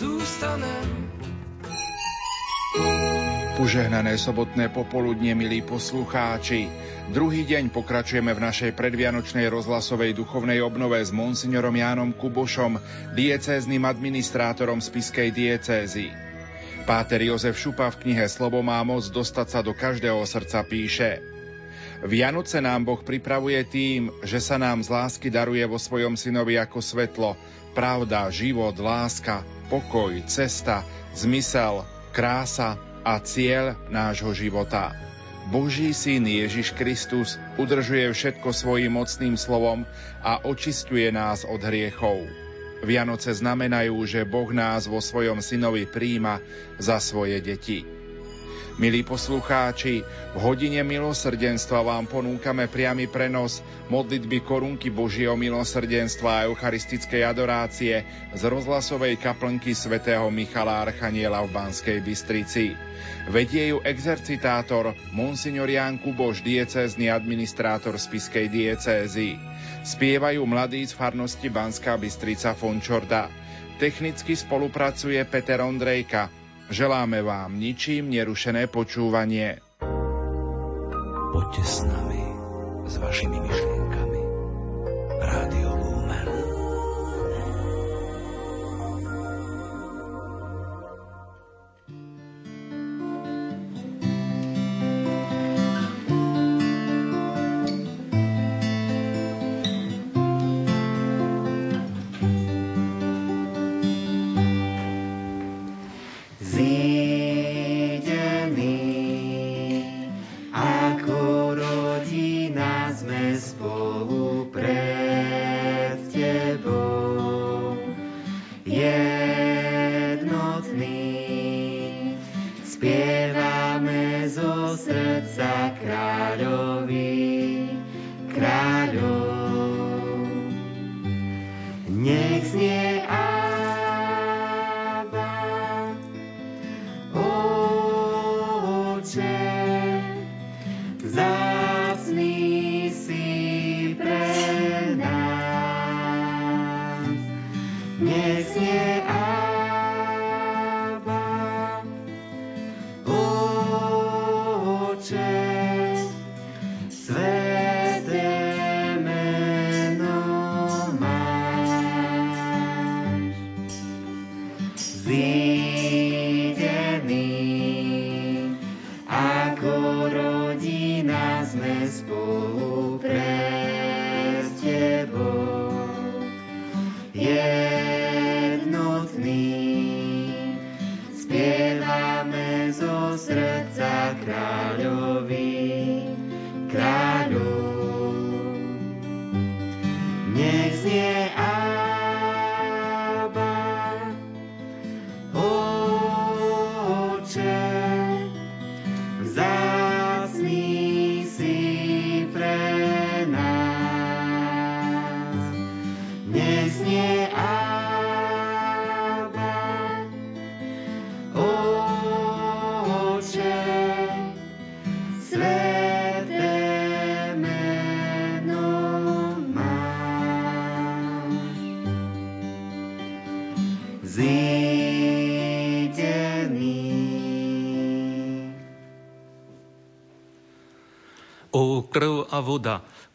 zůstanem. Požehnané sobotné popoludne, milí poslucháči. Druhý deň pokračujeme v našej predvianočnej rozhlasovej duchovnej obnove s monsignorom Jánom Kubošom, diecézným administrátorom spiskej diecézy. Páter Jozef Šupa v knihe Slovo má moc dostať sa do každého srdca píše Vianoce nám Boh pripravuje tým, že sa nám z lásky daruje vo svojom synovi ako svetlo, pravda, život, láska, pokoj, cesta, zmysel, krása, a cieľ nášho života. Boží syn Ježiš Kristus udržuje všetko svojim mocným slovom a očistuje nás od hriechov. Vianoce znamenajú, že Boh nás vo svojom synovi príjma za svoje deti. Milí poslucháči, v hodine milosrdenstva vám ponúkame priamy prenos modlitby korunky Božieho milosrdenstva a eucharistickej adorácie z rozhlasovej kaplnky svätého Michala Archaniela v Banskej Bystrici. Vedie ju exercitátor Monsignor Ján Kuboš, diecézny administrátor spiskej diecézy. Spievajú mladí z farnosti Banská Bystrica Fončorda. Technicky spolupracuje Peter Ondrejka, Želáme vám ničím nerušené počúvanie. Poďte s nami, s vašimi myšlienkami. Rádio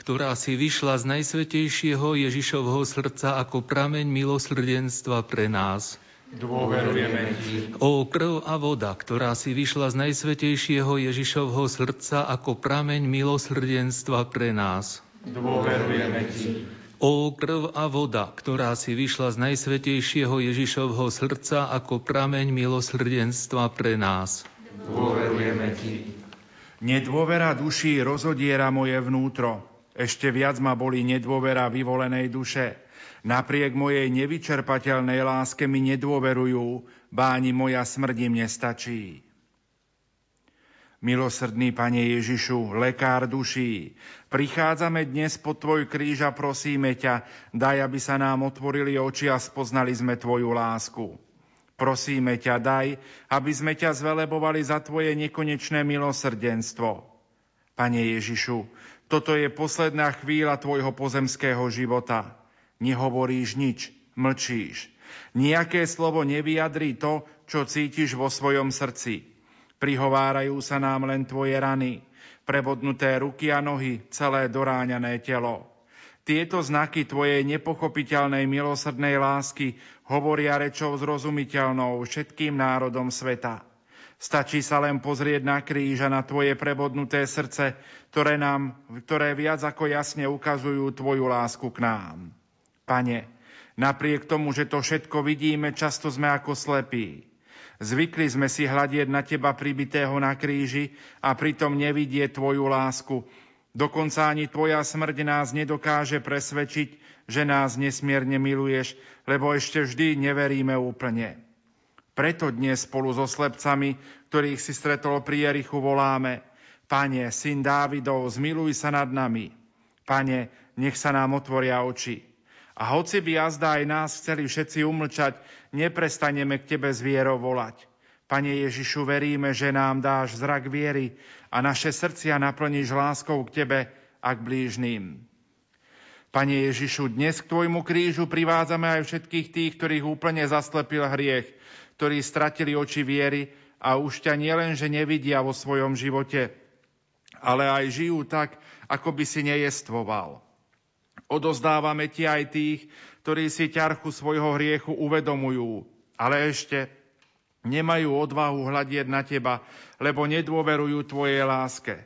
ktorá si vyšla z najsvetejšieho Ježišovho srdca ako prameň milosrdenstva pre nás. Dôverujeme Ti. O krv a voda, ktorá si vyšla z najsvetejšieho Ježišovho srdca ako prameň milosrdenstva pre nás. Dôverujeme Ti. O krv a voda, ktorá si vyšla z najsvetejšieho Ježišovho srdca ako prameň milosrdenstva pre nás. Dôverujeme Ti. Nedôvera duší rozodiera moje vnútro. Ešte viac ma boli nedôvera vyvolenej duše. Napriek mojej nevyčerpateľnej láske mi nedôverujú, báni moja smrť nestačí. Milosrdný Pane Ježišu, lekár duší, prichádzame dnes pod Tvoj kríž a prosíme ťa, daj, aby sa nám otvorili oči a spoznali sme Tvoju lásku. Prosíme ťa, daj, aby sme ťa zvelebovali za Tvoje nekonečné milosrdenstvo. Pane Ježišu, toto je posledná chvíľa Tvojho pozemského života. Nehovoríš nič, mlčíš. Nijaké slovo nevyjadrí to, čo cítiš vo svojom srdci. Prihovárajú sa nám len tvoje rany, prebodnuté ruky a nohy, celé doráňané telo. Tieto znaky tvojej nepochopiteľnej milosrdnej lásky hovoria rečou zrozumiteľnou všetkým národom sveta. Stačí sa len pozrieť na kríž a na tvoje prebodnuté srdce, ktoré, nám, ktoré viac ako jasne ukazujú tvoju lásku k nám. Pane, napriek tomu, že to všetko vidíme, často sme ako slepí. Zvykli sme si hľadieť na teba pribitého na kríži a pritom nevidieť tvoju lásku, Dokonca ani tvoja smrť nás nedokáže presvedčiť, že nás nesmierne miluješ, lebo ešte vždy neveríme úplne. Preto dnes spolu so slepcami, ktorých si stretol pri Jerichu, voláme Pane, syn Dávidov, zmiluj sa nad nami. Pane, nech sa nám otvoria oči. A hoci by jazda aj nás chceli všetci umlčať, neprestaneme k Tebe s vierou volať. Pane Ježišu, veríme, že nám dáš zrak viery a naše srdcia naplníš láskou k Tebe a k blížným. Pane Ježišu, dnes k Tvojmu krížu privádzame aj všetkých tých, ktorých úplne zaslepil hriech, ktorí stratili oči viery a už ťa nielen, že nevidia vo svojom živote, ale aj žijú tak, ako by si nejestvoval. Odozdávame ti aj tých, ktorí si ťarchu svojho hriechu uvedomujú, ale ešte Nemajú odvahu hľadieť na teba, lebo nedôverujú tvojej láske.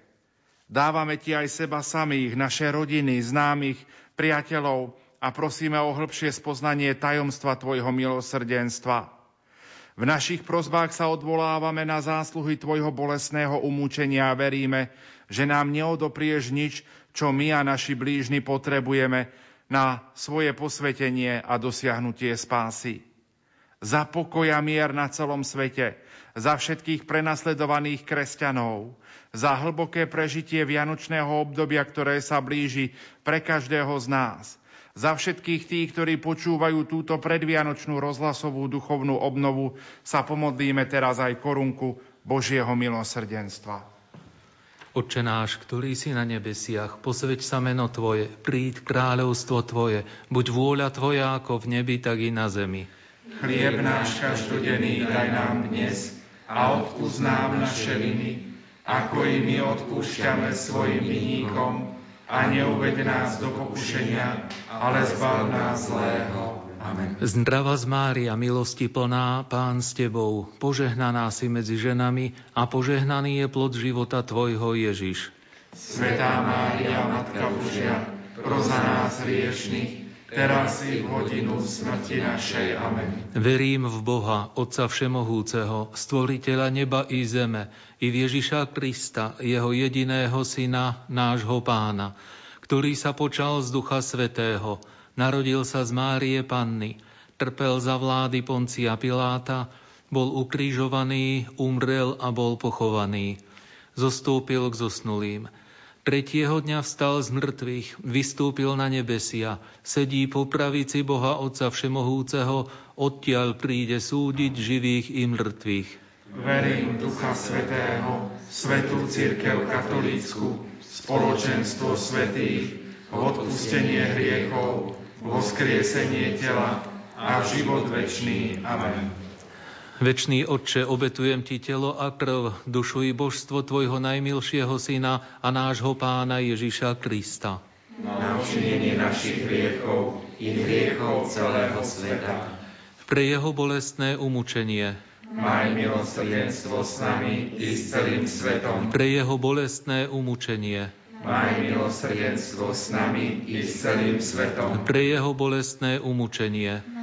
Dávame ti aj seba samých, naše rodiny, známych, priateľov a prosíme o hĺbšie spoznanie tajomstva tvojho milosrdenstva. V našich prozbách sa odvolávame na zásluhy tvojho bolesného umúčenia a veríme, že nám neodoprieš nič, čo my a naši blížni potrebujeme na svoje posvetenie a dosiahnutie spásy. Za pokoj mier na celom svete, za všetkých prenasledovaných kresťanov, za hlboké prežitie vianočného obdobia, ktoré sa blíži pre každého z nás, za všetkých tých, ktorí počúvajú túto predvianočnú rozhlasovú duchovnú obnovu, sa pomodlíme teraz aj korunku Božieho milosrdenstva. Oče náš, ktorý si na nebesiach, posveď sa meno Tvoje, príď kráľovstvo Tvoje, buď vôľa Tvoja ako v nebi, tak i na zemi. Chlieb náš každodenný daj nám dnes a odpúsť nám naše viny, ako i my odpúšťame svojim vinníkom a neuved nás do pokušenia, ale zbav nás zlého. Amen. Zdrava z Mária, milosti plná, Pán s Tebou, požehnaná si medzi ženami a požehnaný je plod života Tvojho Ježiš. Svetá Mária, Matka Božia, proza nás hriešných, teraz i v hodinu smrti našej. Amen. Verím v Boha, Otca Všemohúceho, Stvoriteľa neba i zeme, i v Ježiša Krista, Jeho jediného Syna, nášho Pána, ktorý sa počal z Ducha Svetého, narodil sa z Márie Panny, trpel za vlády Poncia Piláta, bol ukrižovaný, umrel a bol pochovaný. Zostúpil k zosnulým – Tretieho dňa vstal z mŕtvych, vystúpil na nebesia, sedí po pravici Boha Otca Všemohúceho, odtiaľ príde súdiť živých i mŕtvych. Verím Ducha Svetého, Svetú Církev Katolícku, spoločenstvo svetých, odpustenie hriechov, voskriesenie tela a život večný. Amen. Večný Otče, obetujem Ti telo a krv, dušu i božstvo Tvojho najmilšieho Syna a nášho Pána Ježiša Krista. Na učinenie našich hriechov i hriechov celého sveta. Pre Jeho bolestné umučenie. Maj milosrdenstvo s nami i s celým svetom. Pre Jeho bolestné umučenie. Maj milosrdenstvo s nami i s celým svetom. Pre Jeho bolestné umučenie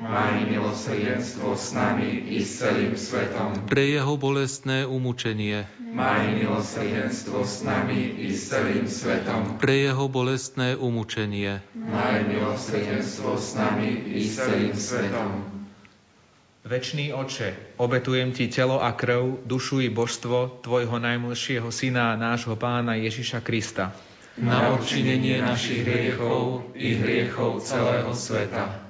Maj milosrdenstvo s nami i s celým svetom. Pre jeho bolestné umúčenie. Maj milosrdenstvo s nami i s celým svetom. Pre jeho bolestné umúčenie. Maj milosrdenstvo s nami i s celým svetom. Večný oče, obetujem ti telo a krv, dušu i božstvo tvojho najmlšieho syna, nášho pána Ježiša Krista. Na odčinenie našich hriechov i hriechov celého sveta.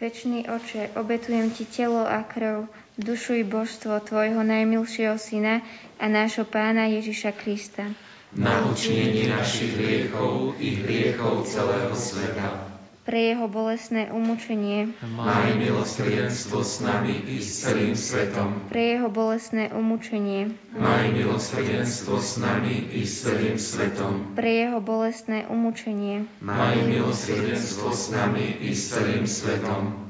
Večný oče, obetujem ti telo a krv, dušu i božstvo tvojho najmilšieho syna a nášho pána Ježiša Krista na učinenie našich hriechov i hriechov celého sveta. Pre jeho bolestné umúčenie. Maj milosrdenstvo s nami i s celým svetom. Pre jeho bolestné umúčenie. Maj milosrdenstvo s nami i s celým svetom. Pre jeho bolestné umúčenie. Maj milosrdenstvo s nami i s celým svetom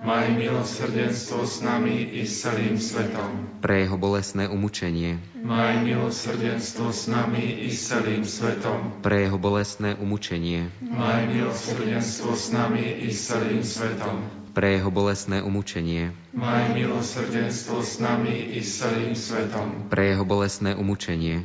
Maj milosrdenstvo s nami i s celým svetom. Pre jeho bolestné umúčenie. Maj milosrdenstvo s nami i s celým svetom. Pre jeho bolestné umúčenie. Maj milosrdenstvo s nami i s celým svetom. Pre jeho bolestné umúčenie. Maj milosrdenstvo s nami i s celým svetom. Pre jeho bolestné umúčenie.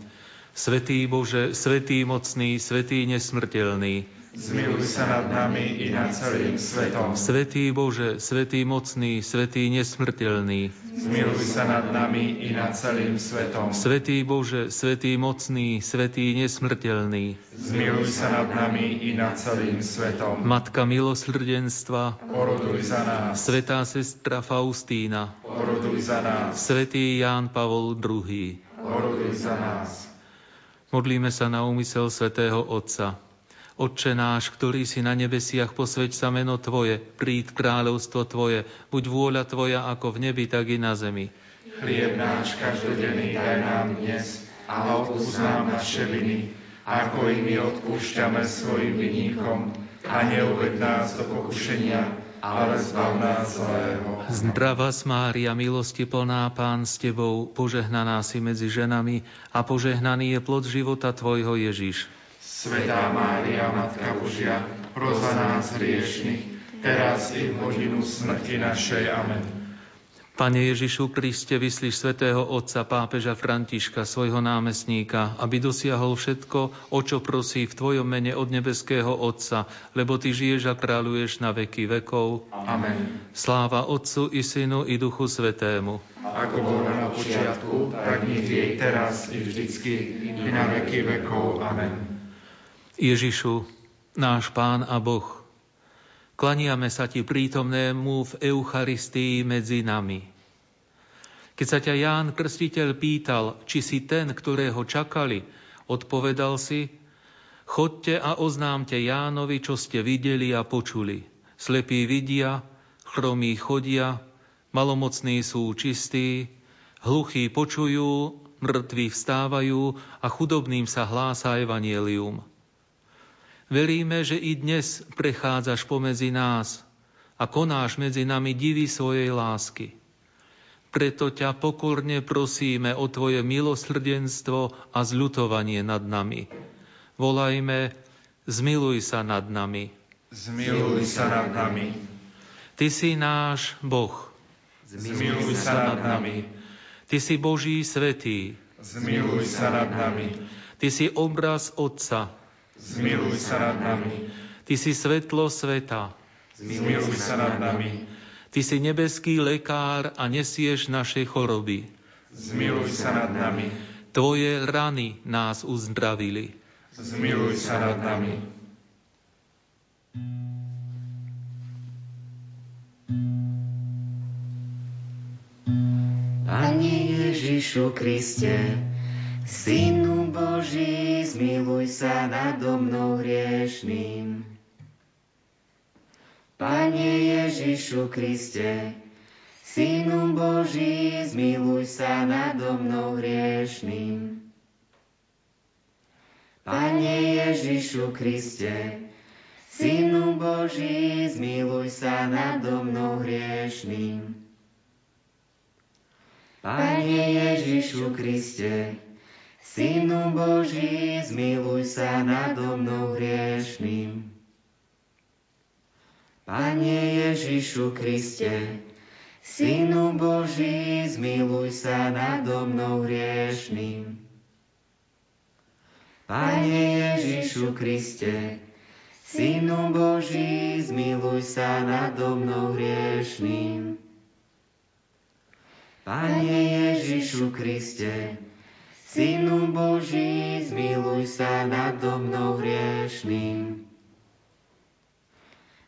Svetý Bože, Svetý mocný, Svetý nesmrteľný, zmiluj sa nad nami i nad celým svetom. Svetý Bože, Svetý mocný, Svetý nesmrteľný, zmiluj sa nad nami i nad celým svetom. Svetý Bože, Svetý mocný, Svetý nesmrteľný, zmiluj sa nad nami i nad celým svetom. Matka milosrdenstva, oroduj za nás. Svetá sestra Faustína, oroduj za nás. Svetý Ján Pavol II, oroduj za nás. Modlíme sa na úmysel Svetého Otca. Otče náš, ktorý si na nebesiach, posveď sa meno Tvoje, príď kráľovstvo Tvoje, buď vôľa Tvoja ako v nebi, tak i na zemi. Chlieb náš každodenný daj nám dnes a odpúsť nám naše viny, ako i my odpúšťame svojim vinníkom a neuved nás do pokušenia, ale zbav nás zlého. Zdrava Mária, milosti plná Pán s Tebou, požehnaná si medzi ženami a požehnaný je plod života Tvojho Ježiš. Svetá Mária, Matka Božia, pros za nás hriešných, teraz i v hodinu smrti našej. Amen. Pane Ježišu Kriste, vyslíš svätého Otca pápeža Františka, svojho námestníka, aby dosiahol všetko, o čo prosí v Tvojom mene od nebeského Otca, lebo Ty žiješ a kráľuješ na veky vekov. Amen. Sláva Otcu i Synu i Duchu Svetému. Ako bolo na počiatku, tak nech je teraz i vždycky, i na veky vekov. Amen. Ježišu, náš Pán a Boh, klaniame sa Ti prítomnému v Eucharistii medzi nami. Keď sa ťa Ján Krstiteľ pýtal, či si ten, ktorého čakali, odpovedal si, chodte a oznámte Jánovi, čo ste videli a počuli. Slepí vidia, chromí chodia, malomocní sú čistí, hluchí počujú, mŕtvi vstávajú a chudobným sa hlása evanielium. Veríme, že i dnes prechádzaš pomedzi nás a konáš medzi nami divy svojej lásky. Preto ťa pokorne prosíme o Tvoje milosrdenstvo a zľutovanie nad nami. Volajme, zmiluj sa nad nami. Zmiluj sa nad nami. Ty si náš Boh. Zmiluj sa nad nami. Ty si Boží svetý. Zmiluj sa nad nami. Ty si obraz Otca. Zmiluj sa nad nami. Ty si svetlo sveta. Zmiluj sa nad nami. Ty si nebeský lekár a nesieš naše choroby. Zmiluj sa nad nami. Tvoje rany nás uzdravili. Zmiluj sa nad nami. Pani Ježišu Kriste, Synu Boží, zmiluj sa nado mnou hriešným. Pane Ježišu Kriste, Synu Boží, zmiluj sa nado mnou hriešným. Pane Ježišu Kriste, Synu Boží, zmiluj sa nado mnou hriešným. Pane Ježišu Kriste, Synu Boží, zmiluj sa nado mnou hriešným. Pane Ježišu Kriste, Synu Boží, zmiluj sa nado mnou hriešným. Pane Ježišu Kriste, Synu Boží, zmiluj sa nado mnou hriešným. Pane Ježišu Kriste, Synu Boží, zmiluj sa nado mnou hriešným.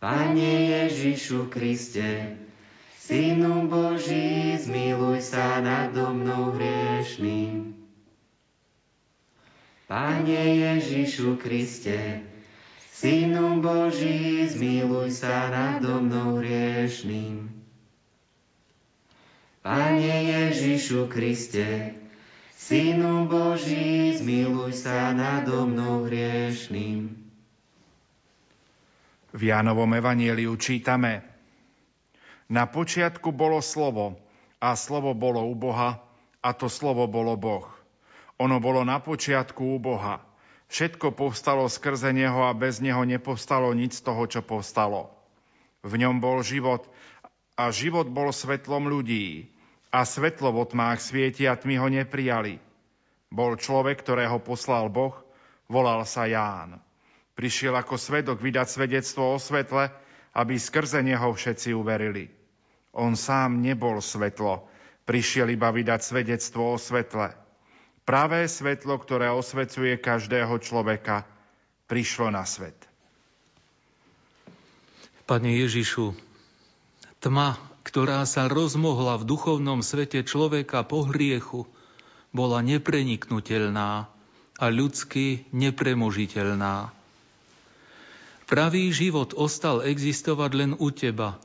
Pane Ježišu Kriste, Synu Boží, zmiluj sa nado mnou hriešným. Pane Ježišu Kriste, Synu Boží, zmiluj sa nado mnou hriešným. Pane Ježišu Kriste, Synu Boží, zmiluj sa nado mnou hriešným. V Jánovom evanieliu čítame Na počiatku bolo slovo a slovo bolo u Boha a to slovo bolo Boh. Ono bolo na počiatku u Boha. Všetko povstalo skrze Neho a bez Neho nepovstalo nič z toho, čo povstalo. V ňom bol život a život bol svetlom ľudí a svetlo v tmách svieti a tmy ho neprijali. Bol človek, ktorého poslal Boh, volal sa Ján. Prišiel ako svedok vydať svedectvo o svetle, aby skrze neho všetci uverili. On sám nebol svetlo, prišiel iba vydať svedectvo o svetle. Pravé svetlo, ktoré osvecuje každého človeka, prišlo na svet. Pane Ježišu, tma, ktorá sa rozmohla v duchovnom svete človeka po hriechu, bola nepreniknutelná a ľudsky nepremožiteľná. Pravý život ostal existovať len u teba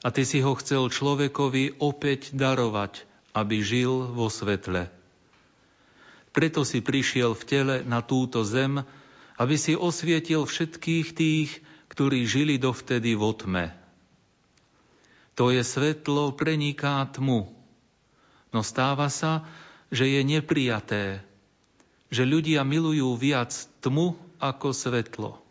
a ty si ho chcel človekovi opäť darovať, aby žil vo svetle. Preto si prišiel v tele na túto zem, aby si osvietil všetkých tých, ktorí žili dovtedy vo tme. To je svetlo preniká tmu, no stáva sa, že je neprijaté, že ľudia milujú viac tmu ako svetlo.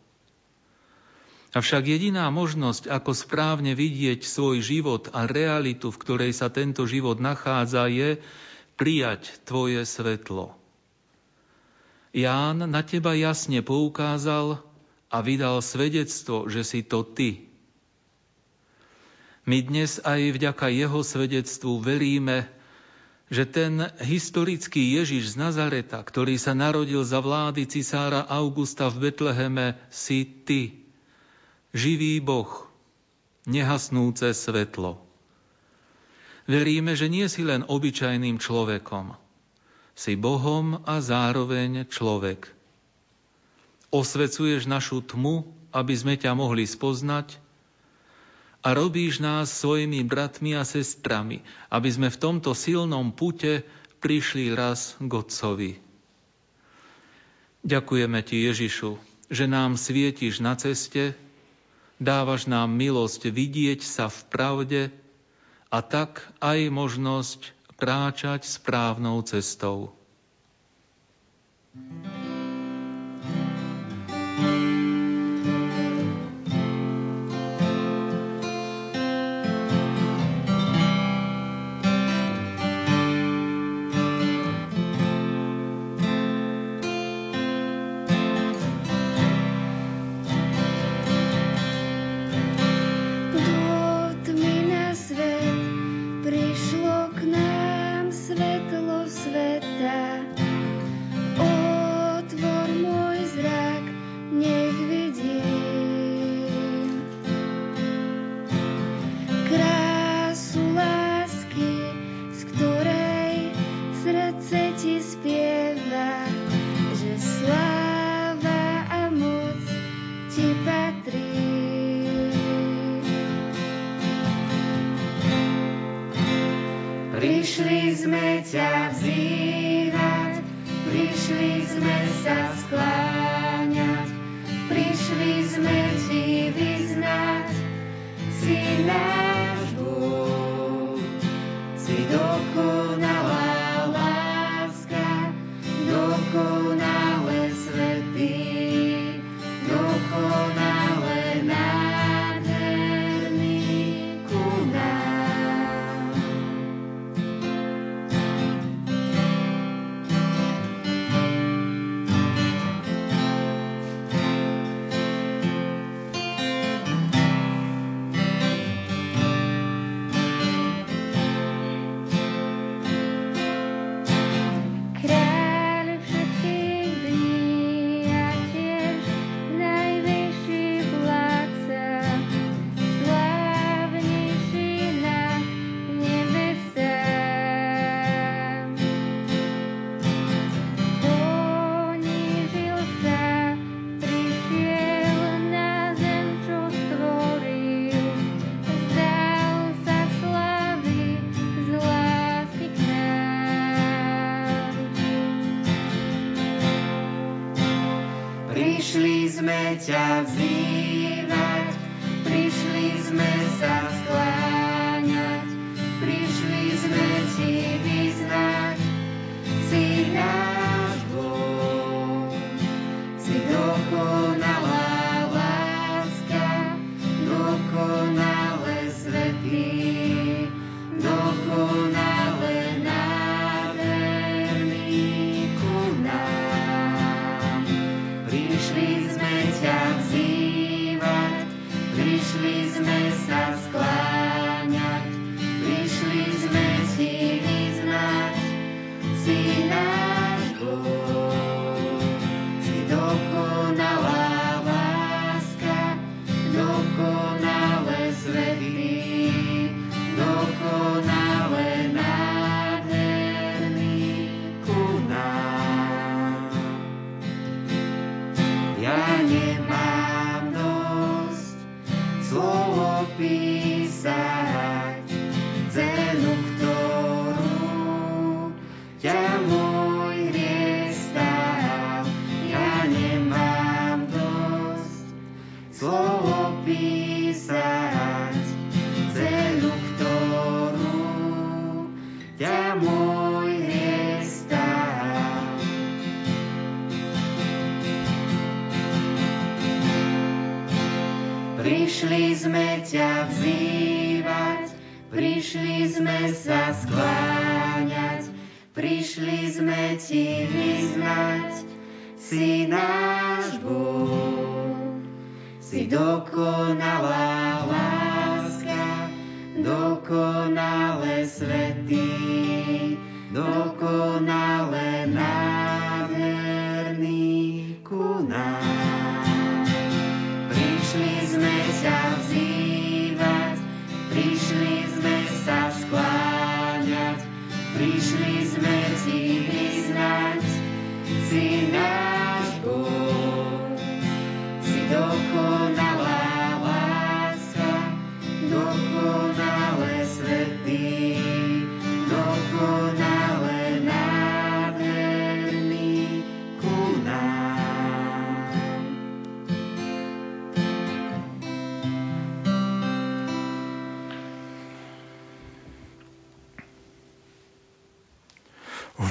Avšak jediná možnosť, ako správne vidieť svoj život a realitu, v ktorej sa tento život nachádza, je prijať Tvoje svetlo. Ján na teba jasne poukázal a vydal svedectvo, že si to Ty. My dnes aj vďaka jeho svedectvu veríme, že ten historický Ježiš z Nazareta, ktorý sa narodil za vlády cisára Augusta v Betleheme, si Ty živý Boh, nehasnúce svetlo. Veríme, že nie si len obyčajným človekom. Si Bohom a zároveň človek. Osvecuješ našu tmu, aby sme ťa mohli spoznať a robíš nás svojimi bratmi a sestrami, aby sme v tomto silnom pute prišli raz k Otcovi. Ďakujeme Ti, Ježišu, že nám svietiš na ceste, dávaš nám milosť vidieť sa v pravde a tak aj možnosť kráčať správnou cestou. thank you ťa vzývať,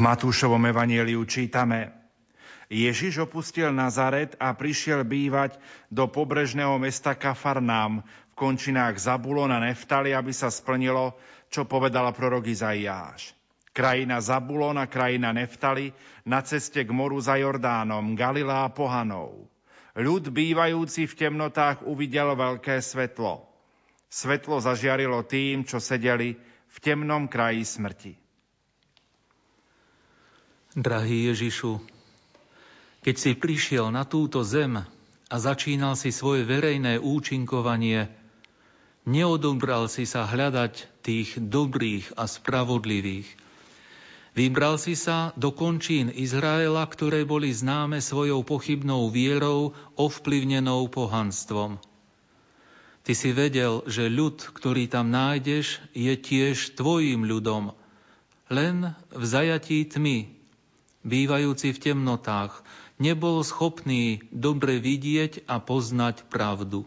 Matúšovom evanieliu čítame Ježiš opustil Nazaret a prišiel bývať do pobrežného mesta Kafarnám v končinách Zabulona Neftali, aby sa splnilo, čo povedal prorok Izaiáš. Krajina Zabulona, krajina Neftali, na ceste k moru za Jordánom, Galilá pohanov. Ľud bývajúci v temnotách uvidel veľké svetlo. Svetlo zažiarilo tým, čo sedeli v temnom kraji smrti. Drahý Ježišu, keď si prišiel na túto zem a začínal si svoje verejné účinkovanie, neodobral si sa hľadať tých dobrých a spravodlivých. Vybral si sa do končín Izraela, ktoré boli známe svojou pochybnou vierou, ovplyvnenou pohanstvom. Ty si vedel, že ľud, ktorý tam nájdeš, je tiež tvojim ľudom, len v zajatí tmy, bývajúci v temnotách, nebol schopný dobre vidieť a poznať pravdu.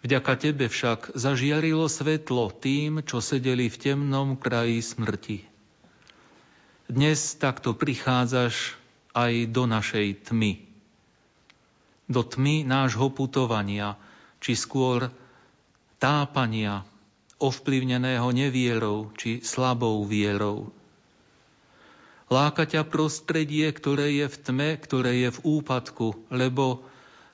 Vďaka tebe však zažiarilo svetlo tým, čo sedeli v temnom kraji smrti. Dnes takto prichádzaš aj do našej tmy. Do tmy nášho putovania, či skôr tápania, ovplyvneného nevierou či slabou vierou. Láka ťa prostredie, ktoré je v tme, ktoré je v úpadku, lebo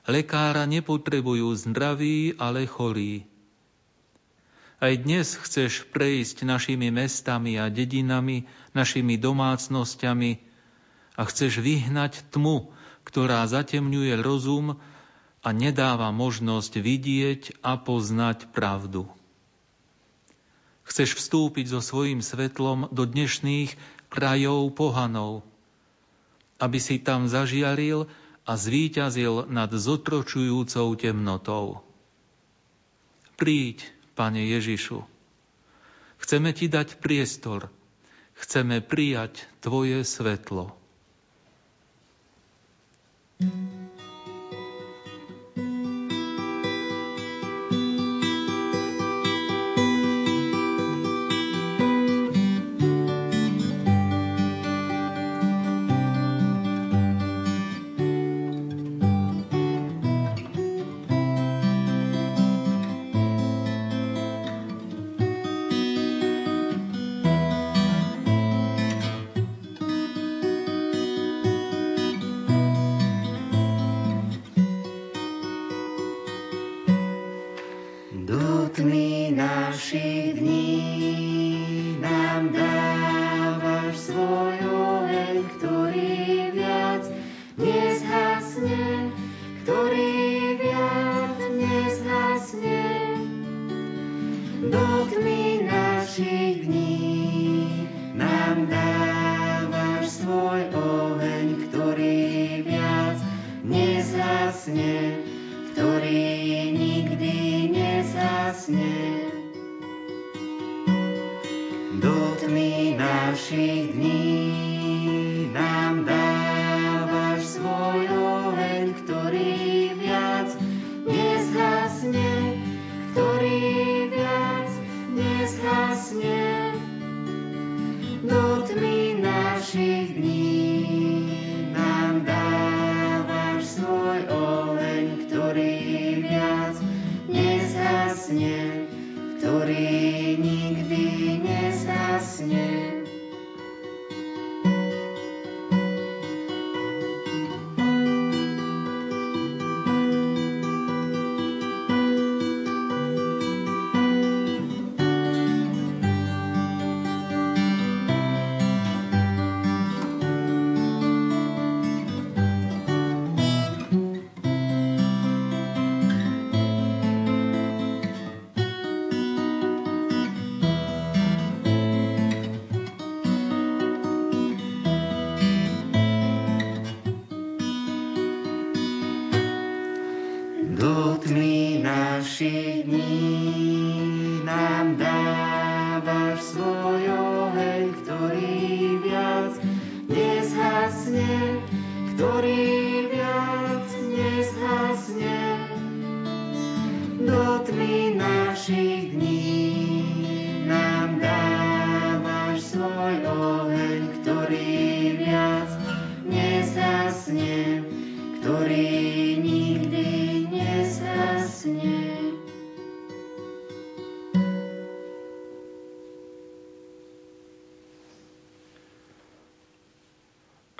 lekára nepotrebujú zdraví, ale chorí. Aj dnes chceš prejsť našimi mestami a dedinami, našimi domácnosťami a chceš vyhnať tmu, ktorá zatemňuje rozum a nedáva možnosť vidieť a poznať pravdu. Chceš vstúpiť so svojím svetlom do dnešných krajov pohanov, aby si tam zažiaril a zvíťazil nad zotročujúcou temnotou. Príď, Pane Ježišu, chceme Ti dať priestor, chceme prijať Tvoje svetlo. thank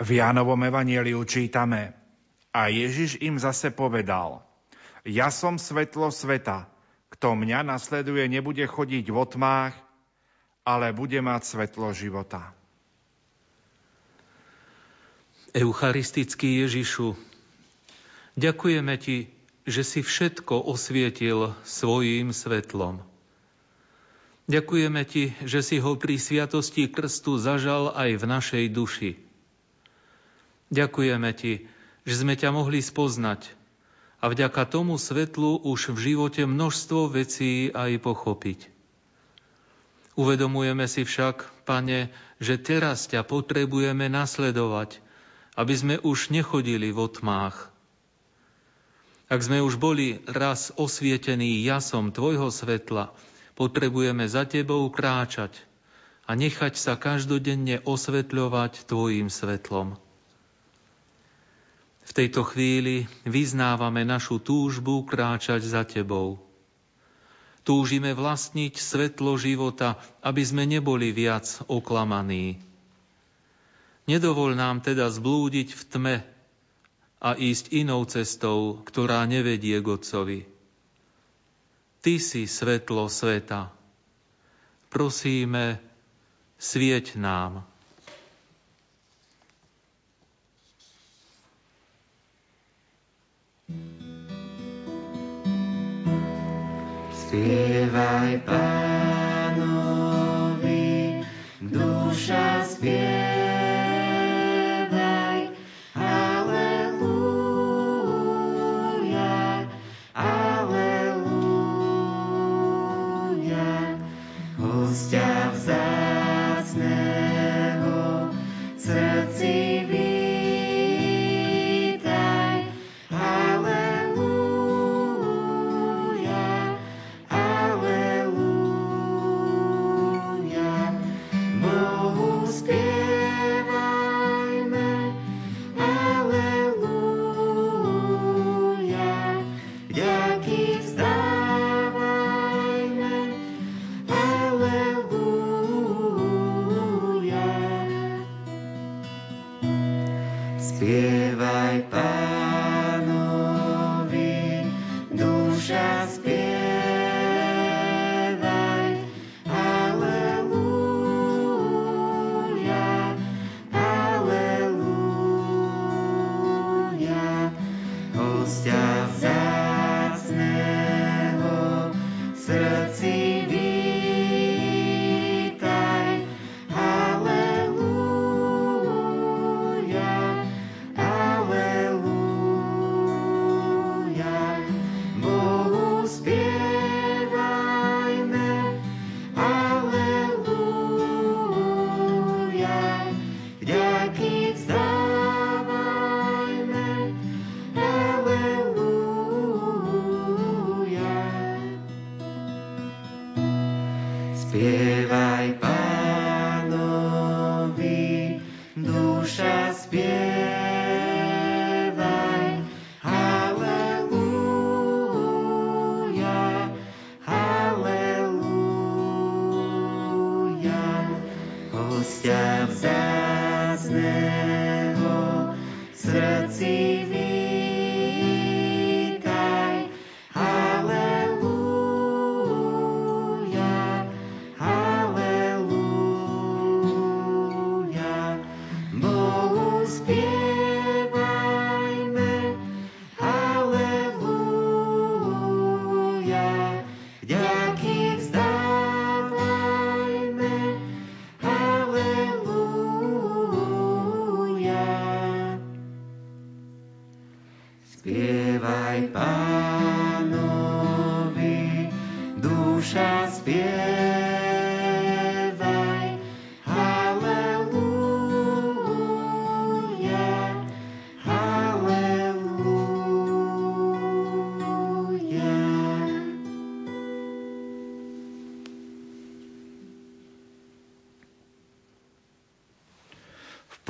V Jánovom evanieliu čítame A Ježiš im zase povedal Ja som svetlo sveta. Kto mňa nasleduje, nebude chodiť v otmách, ale bude mať svetlo života. Eucharistický Ježišu, ďakujeme Ti, že si všetko osvietil svojím svetlom. Ďakujeme Ti, že si ho pri sviatosti krstu zažal aj v našej duši. Ďakujeme Ti, že sme ťa mohli spoznať a vďaka tomu svetlu už v živote množstvo vecí aj pochopiť. Uvedomujeme si však, Pane, že teraz ťa potrebujeme nasledovať, aby sme už nechodili v otmách. Ak sme už boli raz osvietení jasom Tvojho svetla, potrebujeme za Tebou kráčať a nechať sa každodenne osvetľovať Tvojim svetlom. V tejto chvíli vyznávame našu túžbu kráčať za Tebou. Túžime vlastniť svetlo života, aby sme neboli viac oklamaní. Nedovol nám teda zblúdiť v tme a ísť inou cestou, ktorá nevedie k Otcovi. Ty si svetlo sveta. Prosíme, svieť nám. Spievaj pánovi, duša spievaj,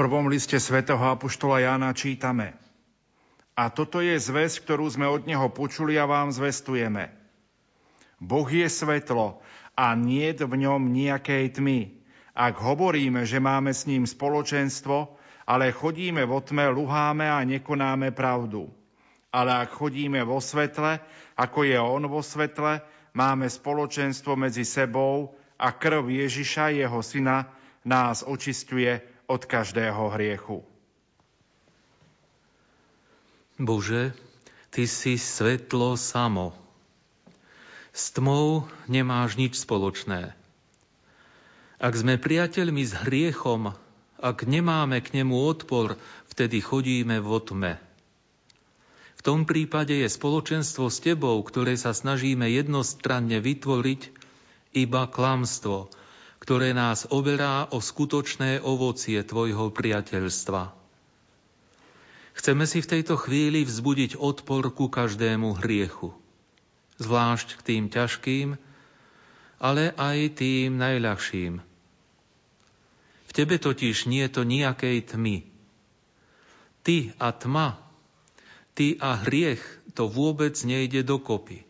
prvom liste svätého Apoštola Jána čítame A toto je zväz, ktorú sme od Neho počuli a vám zvestujeme. Boh je svetlo a nie v ňom nejakej tmy. Ak hovoríme, že máme s ním spoločenstvo, ale chodíme vo tme, luháme a nekonáme pravdu. Ale ak chodíme vo svetle, ako je on vo svetle, máme spoločenstvo medzi sebou a krv Ježiša, jeho syna, nás očistuje od každého hriechu. Bože, Ty si svetlo samo. S tmou nemáš nič spoločné. Ak sme priateľmi s hriechom, ak nemáme k nemu odpor, vtedy chodíme vo tme. V tom prípade je spoločenstvo s Tebou, ktoré sa snažíme jednostranne vytvoriť, iba klamstvo, ktoré nás oberá o skutočné ovocie Tvojho priateľstva. Chceme si v tejto chvíli vzbudiť odpor ku každému hriechu. Zvlášť k tým ťažkým, ale aj tým najľahším. V tebe totiž nie je to nejakej tmy. Ty a tma, ty a hriech, to vôbec nejde dokopy.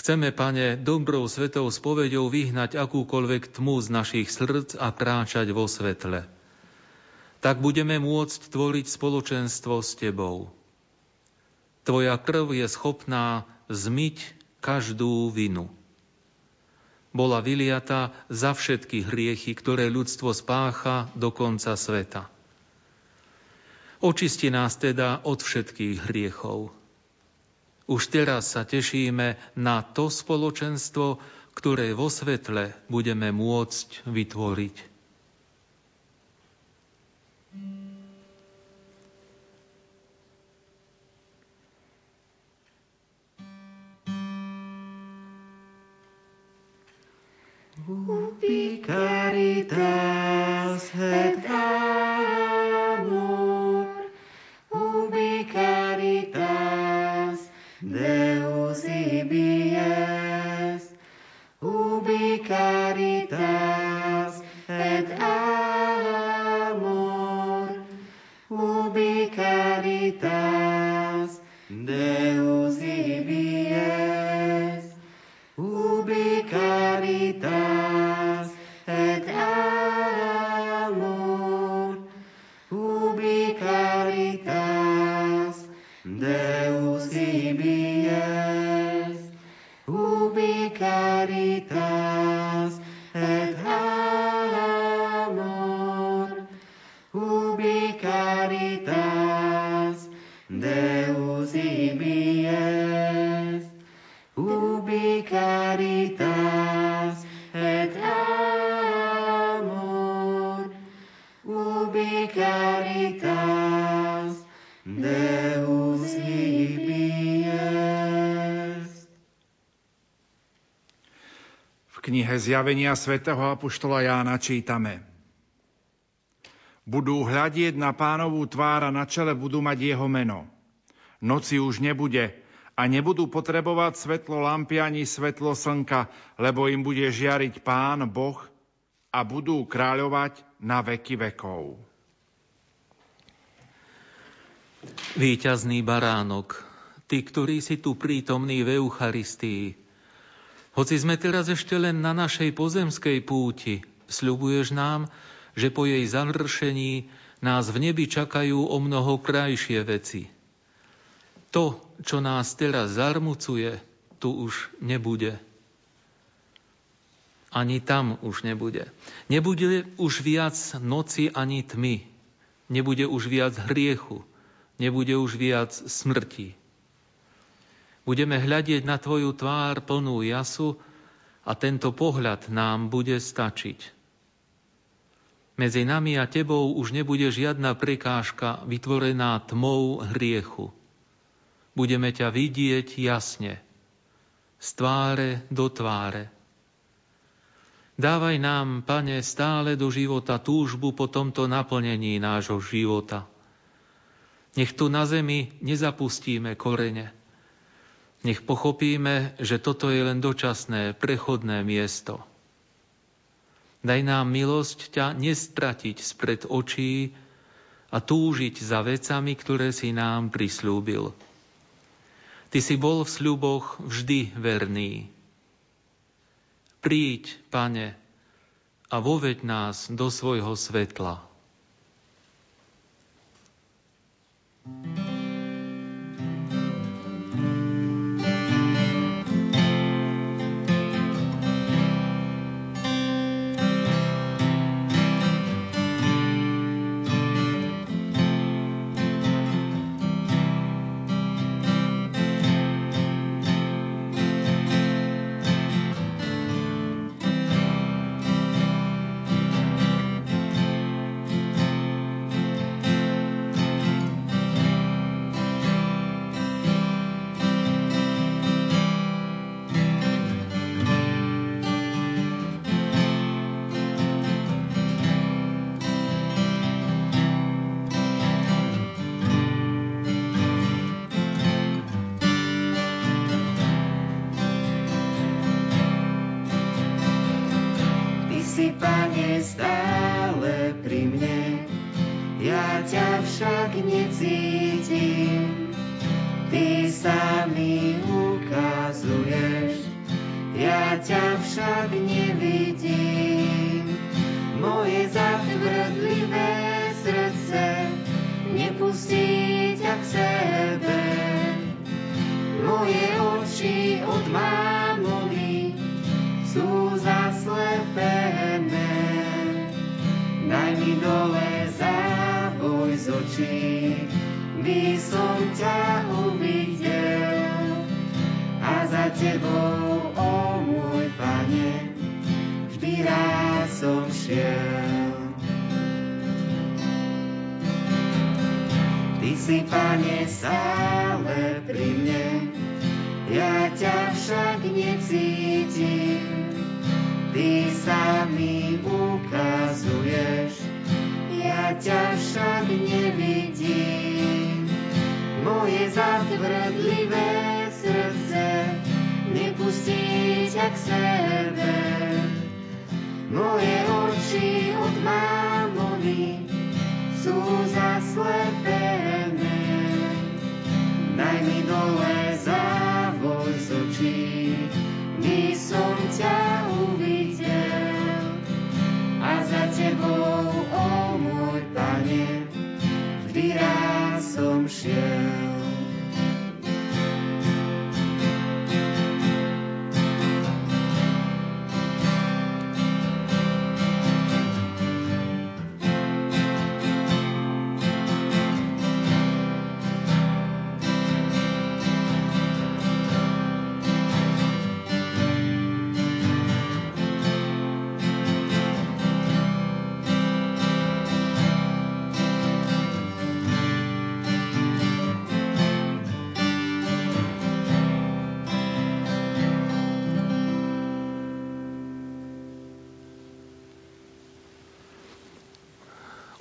Chceme, pane, dobrou svetou spovedou vyhnať akúkoľvek tmu z našich srdc a kráčať vo svetle tak budeme môcť tvoriť spoločenstvo s Tebou. Tvoja krv je schopná zmyť každú vinu. Bola vyliata za všetky hriechy, ktoré ľudstvo spácha do konca sveta. Očisti nás teda od všetkých hriechov. Už teraz sa tešíme na to spoločenstvo, ktoré vo svetle budeme môcť vytvoriť. Ubi caritas et be ubi knihe Zjavenia svätého Apoštola Jána čítame Budú hľadieť na pánovú tvár a na čele budú mať jeho meno. Noci už nebude a nebudú potrebovať svetlo lampy ani svetlo slnka, lebo im bude žiariť pán Boh a budú kráľovať na veky vekov. Výťazný baránok, ty, ktorý si tu prítomný v Eucharistii, hoci sme teraz ešte len na našej pozemskej púti, Sľubuješ nám, že po jej završení nás v nebi čakajú o mnoho krajšie veci. To, čo nás teraz zarmucuje, tu už nebude. Ani tam už nebude. Nebude už viac noci ani tmy. Nebude už viac hriechu. Nebude už viac smrti. Budeme hľadieť na Tvoju tvár plnú jasu a tento pohľad nám bude stačiť. Medzi nami a tebou už nebude žiadna prekážka vytvorená tmou hriechu. Budeme ťa vidieť jasne, z tváre do tváre. Dávaj nám, Pane, stále do života túžbu po tomto naplnení nášho života. Nech tu na zemi nezapustíme korene. Nech pochopíme, že toto je len dočasné, prechodné miesto – Daj nám milosť ťa nestratiť spred očí a túžiť za vecami, ktoré si nám prislúbil. Ty si bol v sľuboch vždy verný. Príď, pane, a voveď nás do svojho svetla.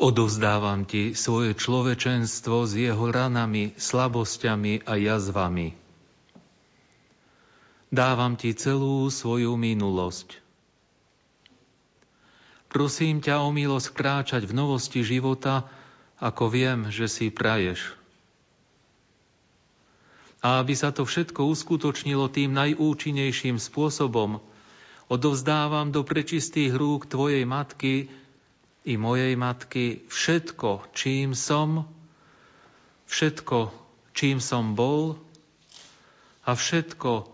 Odovzdávam ti svoje človečenstvo s jeho ranami, slabosťami a jazvami. Dávam ti celú svoju minulosť. Prosím ťa o milosť kráčať v novosti života, ako viem, že si praješ. A aby sa to všetko uskutočnilo tým najúčinnejším spôsobom, odovzdávam do prečistých rúk Tvojej matky i mojej matky všetko, čím som, všetko, čím som bol a všetko,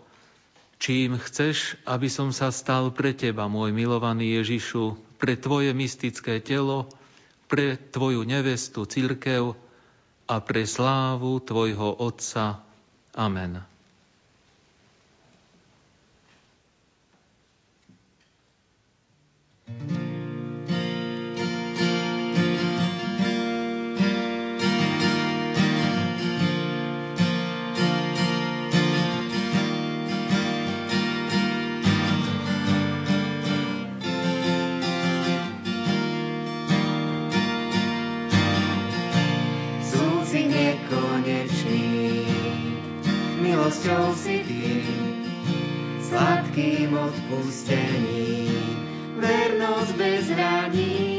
čím chceš, aby som sa stal pre Teba, môj milovaný Ježišu, pre Tvoje mystické telo, pre Tvoju nevestu, církev a pre slávu Tvojho Otca. Amen. Milosťou si Ty, sladkým odpustením, vernosť bez hraníc,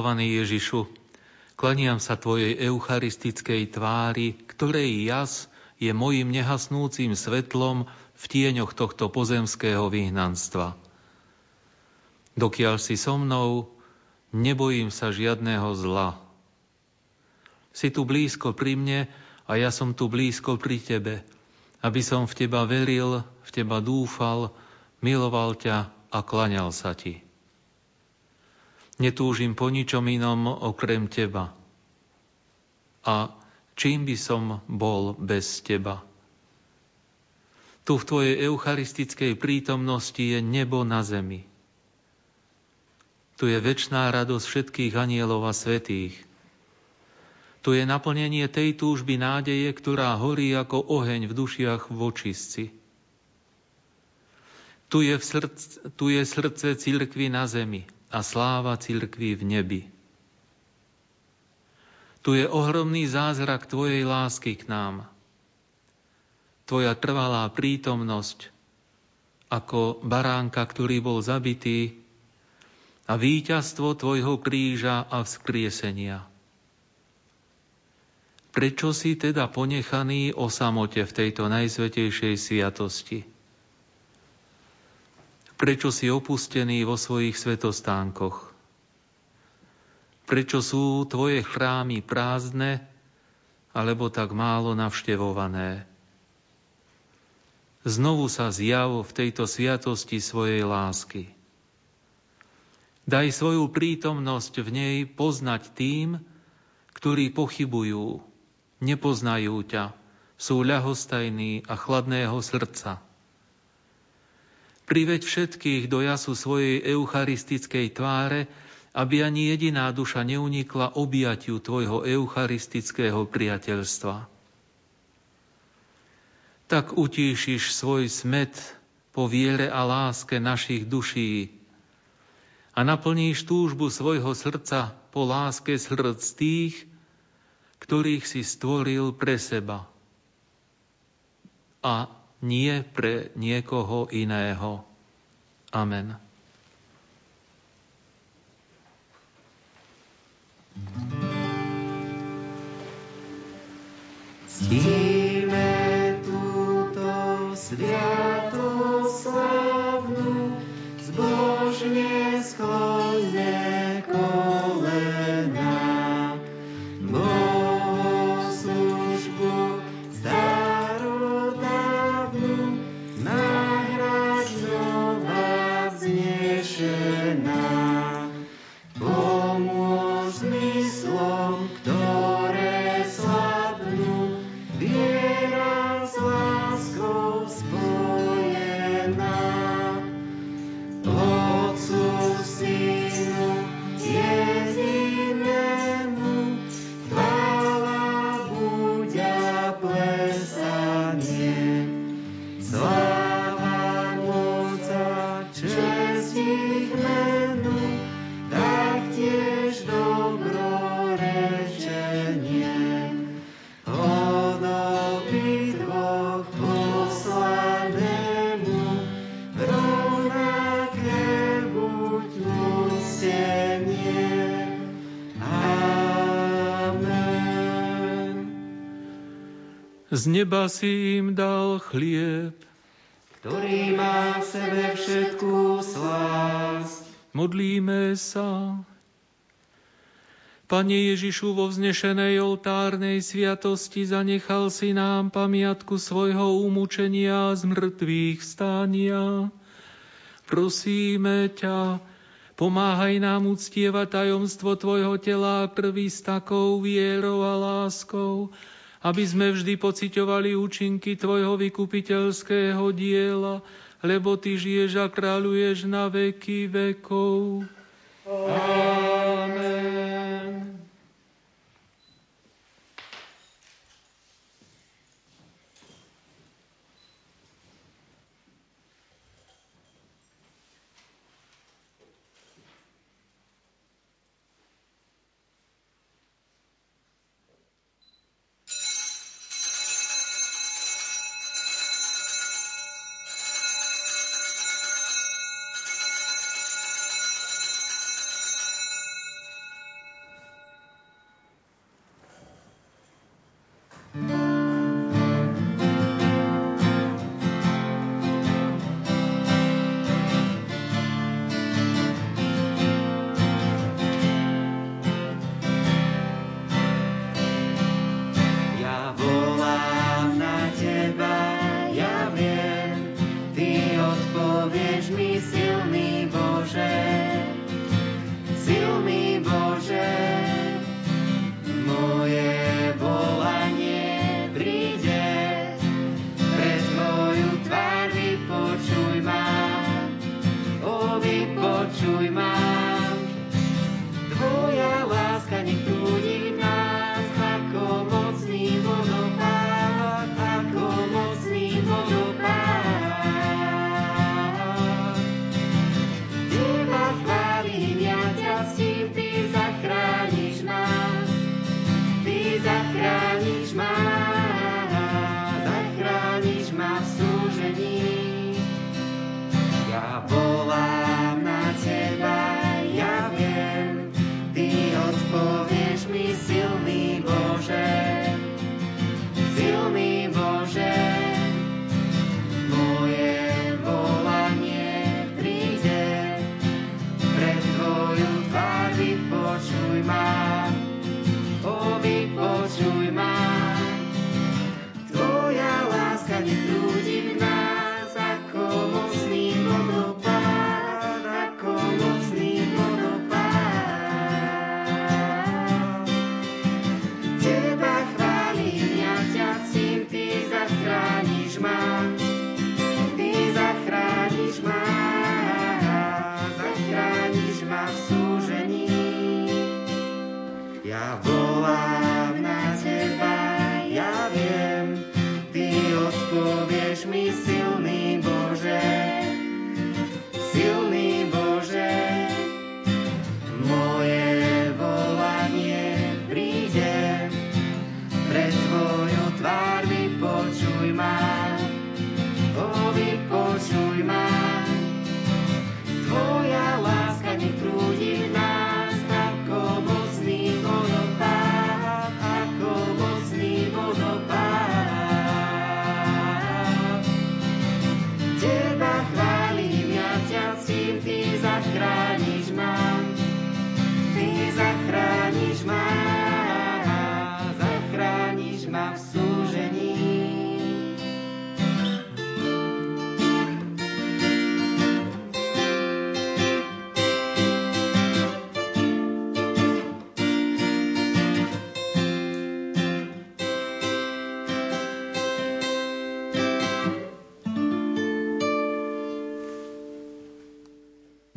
milovaný Ježišu, klaniam sa Tvojej eucharistickej tvári, ktorej jas je mojim nehasnúcim svetlom v tieňoch tohto pozemského vyhnanstva. Dokiaľ si so mnou, nebojím sa žiadného zla. Si tu blízko pri mne a ja som tu blízko pri Tebe, aby som v Teba veril, v Teba dúfal, miloval ťa a klaňal sa Ti. Netúžim po ničom inom okrem Teba. A čím by som bol bez Teba? Tu v Tvojej eucharistickej prítomnosti je nebo na zemi. Tu je väčšiná radosť všetkých anielov a svetých. Tu je naplnenie tej túžby nádeje, ktorá horí ako oheň v dušiach vočistci. Tu je, v srdce, tu je srdce církvy na zemi a sláva církvy v nebi. Tu je ohromný zázrak Tvojej lásky k nám. tvoja trvalá prítomnosť ako baránka, ktorý bol zabitý a víťazstvo tvojho kríža a vzkriesenia. Prečo si teda ponechaný o samote v tejto najsvetejšej sviatosti? Prečo si opustený vo svojich svetostánkoch? Prečo sú tvoje chrámy prázdne alebo tak málo navštevované? Znovu sa zjav v tejto sviatosti svojej lásky. Daj svoju prítomnosť v nej poznať tým, ktorí pochybujú, nepoznajú ťa, sú ľahostajní a chladného srdca. Priveď všetkých do jasu svojej eucharistickej tváre, aby ani jediná duša neunikla objatiu Tvojho eucharistického priateľstva. Tak utíšiš svoj smet po viere a láske našich duší a naplníš túžbu svojho srdca po láske srdc tých, ktorých si stvoril pre seba a nie pre niekoho iného. Amen. Ctíme túto sviatosť Z neba si im dal chlieb, ktorý má v sebe všetkú slásť. Modlíme sa. Pane Ježišu, vo vznešenej oltárnej sviatosti zanechal si nám pamiatku svojho umúčenia z mŕtvych stánia. Prosíme ťa, pomáhaj nám uctievať tajomstvo Tvojho tela krvi s takou vierou a láskou, aby sme vždy pociťovali účinky Tvojho vykupiteľského diela, lebo Ty žiješ a kráľuješ na veky vekov. Amen.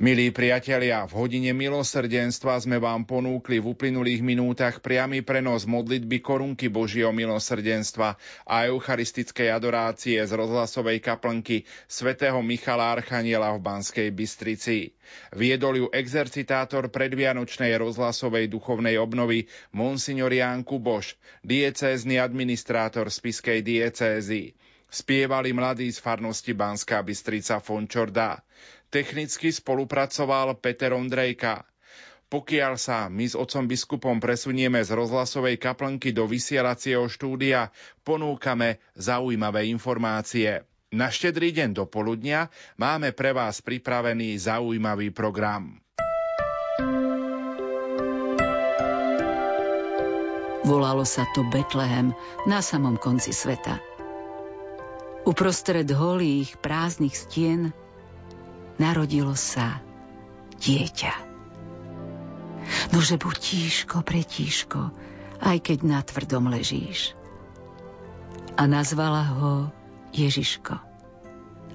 Milí priatelia, v hodine milosrdenstva sme vám ponúkli v uplynulých minútach priamy prenos modlitby korunky Božieho milosrdenstva a eucharistickej adorácie z rozhlasovej kaplnky svätého Michala Archaniela v Banskej Bystrici. Viedol ju exercitátor predvianočnej rozhlasovej duchovnej obnovy Monsignor Ján Kuboš, diecézny administrátor spiskej diecézy. Spievali mladí z farnosti Banská Bystrica Fončorda. Technicky spolupracoval Peter Ondrejka. Pokiaľ sa my s otcom biskupom presunieme z rozhlasovej kaplnky do vysielacieho štúdia, ponúkame zaujímavé informácie. Na štedrý deň do poludnia máme pre vás pripravený zaujímavý program. Volalo sa to Betlehem na samom konci sveta. Uprostred holých, prázdnych stien narodilo sa dieťa. Nože buď tíško, pretíško, aj keď na tvrdom ležíš. A nazvala ho Ježiško.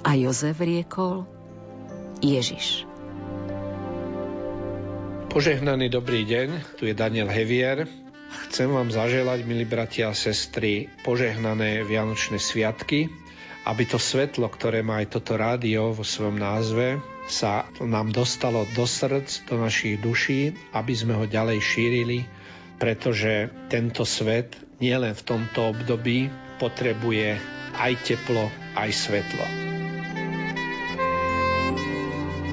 A Jozef riekol Ježiš. Požehnaný dobrý deň, tu je Daniel Hevier. Chcem vám zaželať, milí bratia a sestry, požehnané Vianočné sviatky, aby to svetlo, ktoré má aj toto rádio vo svojom názve, sa nám dostalo do srdc, do našich duší, aby sme ho ďalej šírili, pretože tento svet nielen v tomto období potrebuje aj teplo, aj svetlo.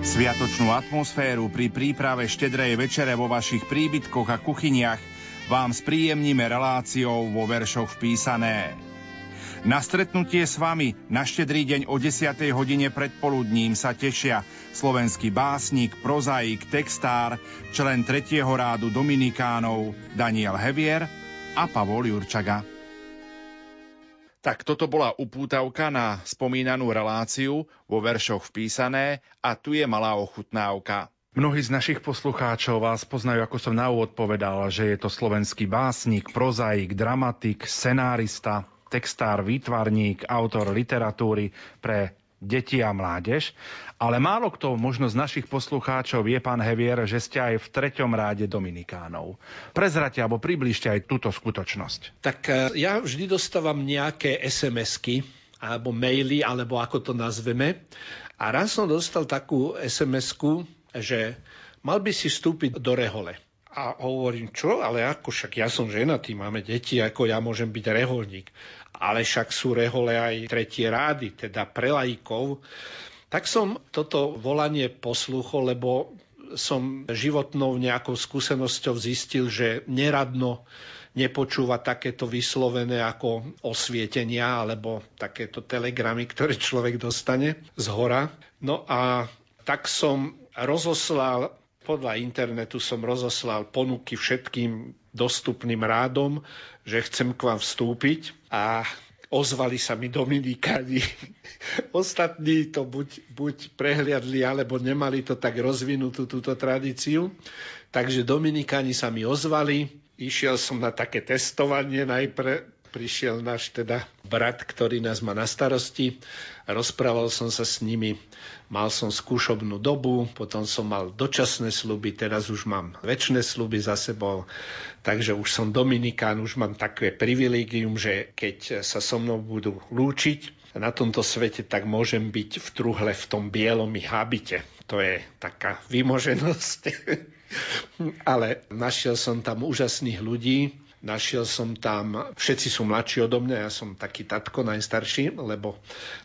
Sviatočnú atmosféru pri príprave štedrej večere vo vašich príbytkoch a kuchyniach vám spríjemníme reláciou vo veršoch vpísané. Na stretnutie s vami na štedrý deň o 10. hodine predpoludním sa tešia slovenský básnik, prozaik, textár, člen 3. rádu Dominikánov Daniel Hevier a Pavol Jurčaga. Tak toto bola upútavka na spomínanú reláciu vo veršoch vpísané a tu je malá ochutnávka. Mnohí z našich poslucháčov vás poznajú, ako som na úvod povedal, že je to slovenský básnik, prozaik, dramatik, scenárista, textár, výtvarník, autor literatúry pre deti a mládež, ale málo kto možno z našich poslucháčov je, pán Hevier, že ste aj v treťom ráde Dominikánov. Prezrate alebo približte aj túto skutočnosť. Tak e, ja vždy dostávam nejaké SMS-ky, alebo maily, alebo ako to nazveme. A raz som dostal takú SMS-ku, že mal by si vstúpiť do rehole. A hovorím, čo? Ale ako však ja som ženatý, máme deti, ako ja môžem byť reholník. Ale však sú rehole aj tretie rády, teda pre laikov. Tak som toto volanie poslúchol, lebo som životnou nejakou skúsenosťou zistil, že neradno nepočúva takéto vyslovené ako osvietenia alebo takéto telegramy, ktoré človek dostane z hora. No a tak som rozoslal podľa internetu som rozoslal ponuky všetkým dostupným rádom, že chcem k vám vstúpiť a ozvali sa mi Dominikáni. Ostatní to buď, buď prehliadli, alebo nemali to tak rozvinutú túto tradíciu. Takže Dominikáni sa mi ozvali. Išiel som na také testovanie najprv prišiel náš teda brat, ktorý nás má na starosti. Rozprával som sa s nimi, mal som skúšobnú dobu, potom som mal dočasné sluby, teraz už mám väčšie sluby za sebou, takže už som Dominikán, už mám také privilégium, že keď sa so mnou budú lúčiť, na tomto svete, tak môžem byť v truhle v tom bielom habite. To je taká vymoženosť. Ale našiel som tam úžasných ľudí, Našiel som tam, všetci sú mladší odo mňa, ja som taký tatko najstarší, lebo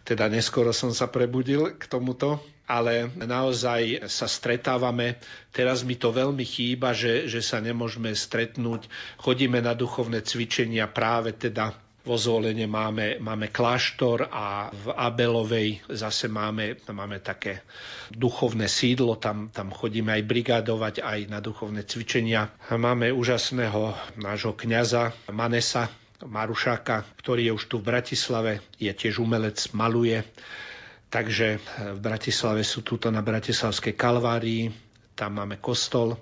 teda neskoro som sa prebudil k tomuto, ale naozaj sa stretávame. Teraz mi to veľmi chýba, že, že sa nemôžeme stretnúť. Chodíme na duchovné cvičenia práve teda vo Zvolene máme, máme kláštor a v Abelovej zase máme, máme také duchovné sídlo, tam, tam chodíme aj brigádovať, aj na duchovné cvičenia. Máme úžasného nášho kňaza Manesa Marušáka, ktorý je už tu v Bratislave, je tiež umelec, maluje. Takže v Bratislave sú tuto na Bratislavskej Kalvárii, tam máme kostol.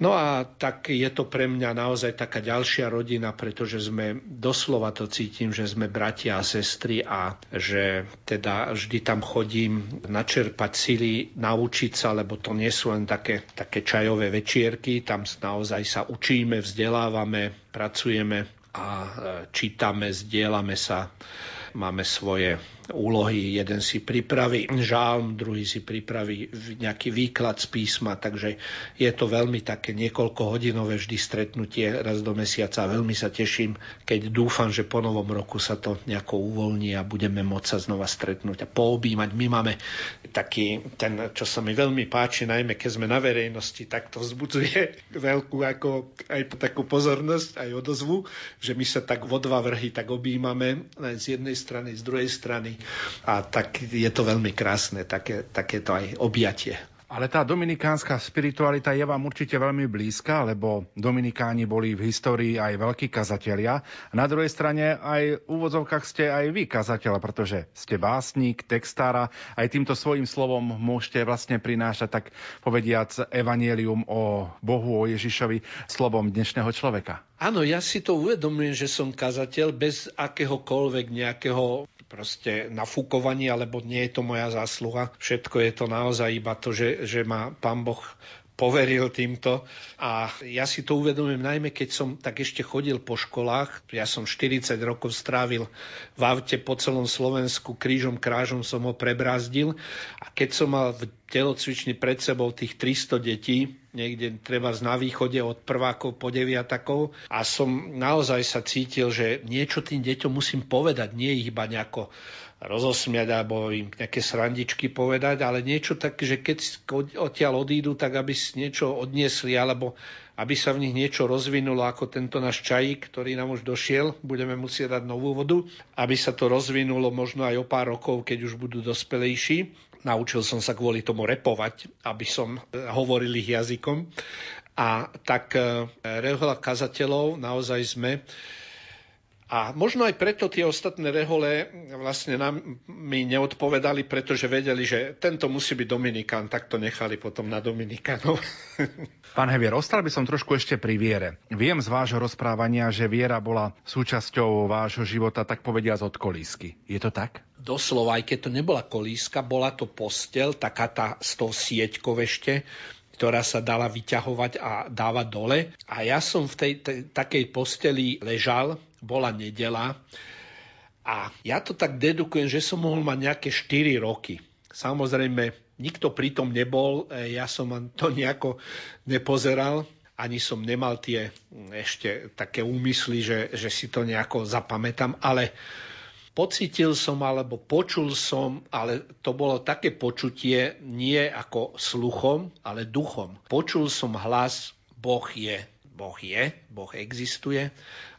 No a tak je to pre mňa naozaj taká ďalšia rodina, pretože sme doslova to cítim, že sme bratia a sestry a že teda vždy tam chodím načerpať sily, naučiť sa, lebo to nie sú len také, také čajové večierky, tam naozaj sa učíme, vzdelávame, pracujeme a e, čítame, zdieľame sa máme svoje úlohy. Jeden si pripraví žálm, druhý si pripraví nejaký výklad z písma, takže je to veľmi také niekoľko hodinové vždy stretnutie raz do mesiaca. Veľmi sa teším, keď dúfam, že po novom roku sa to nejako uvoľní a budeme môcť sa znova stretnúť a poobímať. My máme taký, ten, čo sa mi veľmi páči, najmä keď sme na verejnosti, tak to vzbudzuje veľkú ako aj takú pozornosť, aj odozvu, že my sa tak vo dva vrhy tak objímame z jednej strany, z druhej strany. A tak je to veľmi krásne, také, takéto aj objatie. Ale tá dominikánska spiritualita je vám určite veľmi blízka, lebo dominikáni boli v histórii aj veľkí kazatelia. Na druhej strane aj v úvodzovkách ste aj vy kazateľ, pretože ste básnik, textára. Aj týmto svojim slovom môžete vlastne prinášať, tak povediac, evanielium o Bohu, o Ježišovi, slovom dnešného človeka. Áno, ja si to uvedomujem, že som kazateľ bez akéhokoľvek nejakého proste nafúkovaní, alebo nie je to moja zásluha. Všetko je to naozaj iba to, že, že ma pán Boh poveril týmto. A ja si to uvedomujem najmä, keď som tak ešte chodil po školách. Ja som 40 rokov strávil v aute po celom Slovensku, krížom krážom som ho prebrázdil. A keď som mal v telocvični pred sebou tých 300 detí, niekde treba na východe od prvákov po deviatakov a som naozaj sa cítil, že niečo tým deťom musím povedať, nie ich iba nejako rozosmiať alebo im nejaké srandičky povedať, ale niečo tak, že keď odtiaľ odídu, tak aby si niečo odniesli alebo aby sa v nich niečo rozvinulo ako tento náš čajík, ktorý nám už došiel, budeme musieť dať novú vodu, aby sa to rozvinulo možno aj o pár rokov, keď už budú dospelejší. Naučil som sa kvôli tomu repovať, aby som hovoril ich jazykom. A tak eh, rehoľa kazateľov naozaj sme a možno aj preto tie ostatné rehole vlastne nám mi neodpovedali, pretože vedeli, že tento musí byť Dominikán, tak to nechali potom na Dominikánov. Pán Hevier, ostal by som trošku ešte pri viere. Viem z vášho rozprávania, že viera bola súčasťou vášho života, tak povediať od kolísky. Je to tak? Doslova, aj keď to nebola kolíska, bola to postel, taká tá s tou sieťkou ešte, ktorá sa dala vyťahovať a dávať dole. A ja som v tej, tej takej posteli ležal bola nedela a ja to tak dedukujem, že som mohol mať nejaké 4 roky. Samozrejme, nikto pritom nebol, e, ja som to nejako nepozeral, ani som nemal tie ešte také úmysly, že, že si to nejako zapamätám, ale pocitil som alebo počul som, ale to bolo také počutie nie ako sluchom, ale duchom. Počul som hlas Boh je Boh je, Boh existuje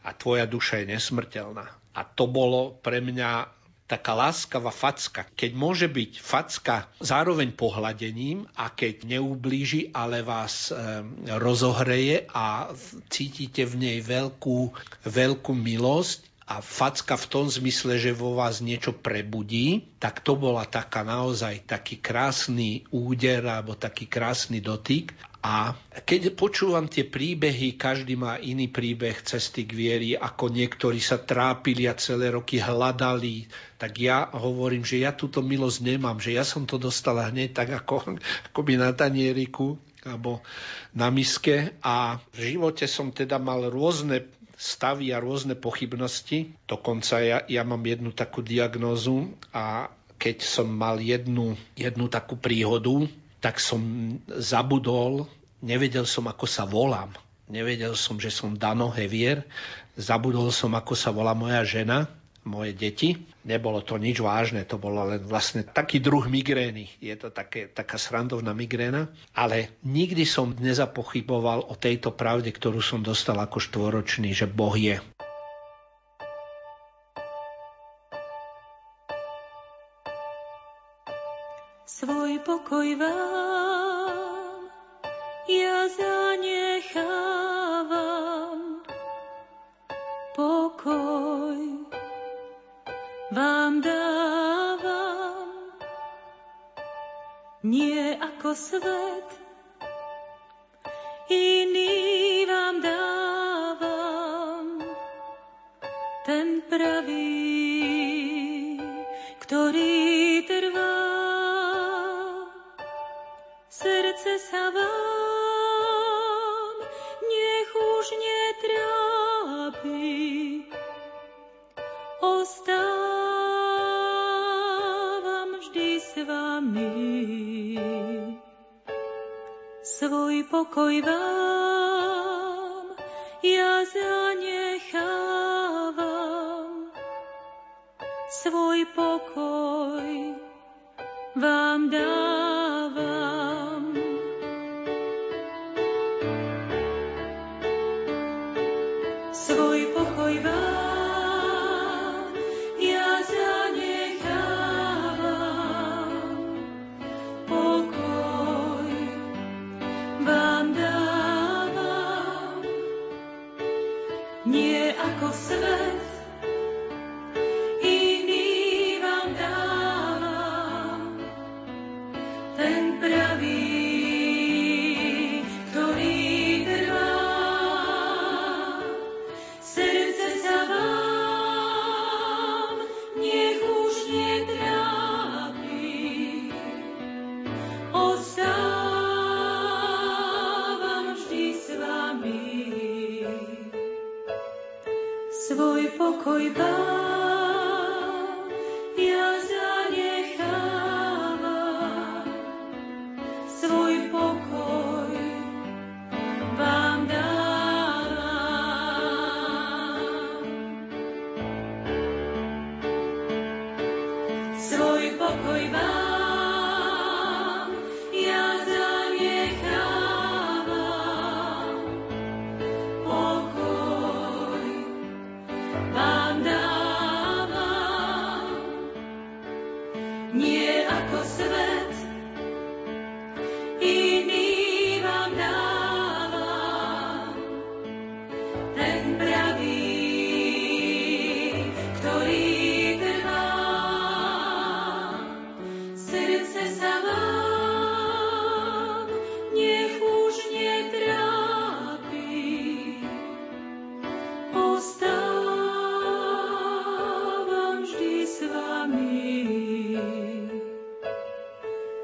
a tvoja duša je nesmrteľná. A to bolo pre mňa taká láskavá facka. Keď môže byť facka zároveň pohľadením a keď neublíži, ale vás e, rozohreje a cítite v nej veľkú, veľkú milosť, a facka v tom zmysle, že vo vás niečo prebudí, tak to bola taká naozaj taký krásny úder alebo taký krásny dotyk. A keď počúvam tie príbehy, každý má iný príbeh cesty k viery, ako niektorí sa trápili a celé roky hľadali, tak ja hovorím, že ja túto milosť nemám, že ja som to dostala hneď tak ako, ako by na tanieriku alebo na miske a v živote som teda mal rôzne stavy a rôzne pochybnosti. Dokonca ja, ja mám jednu takú diagnózu a keď som mal jednu, jednu takú príhodu, tak som zabudol, nevedel som, ako sa volám. Nevedel som, že som Dano Hevier. Zabudol som, ako sa volá moja žena moje deti. Nebolo to nič vážne, to bolo len vlastne taký druh migrény. Je to také, taká srandovná migréna. Ale nikdy som nezapochyboval o tejto pravde, ktorú som dostal ako štvoročný, že Boh je. Svoj pokoj vám ja zanechávam. Pokoj vám dávam. Nie ako svet, iný vám dávam. Ten pravý, ktorý trvá. Srdce sa vám pokoj vám ja zanechávam. Svoj pokoj vám dávam.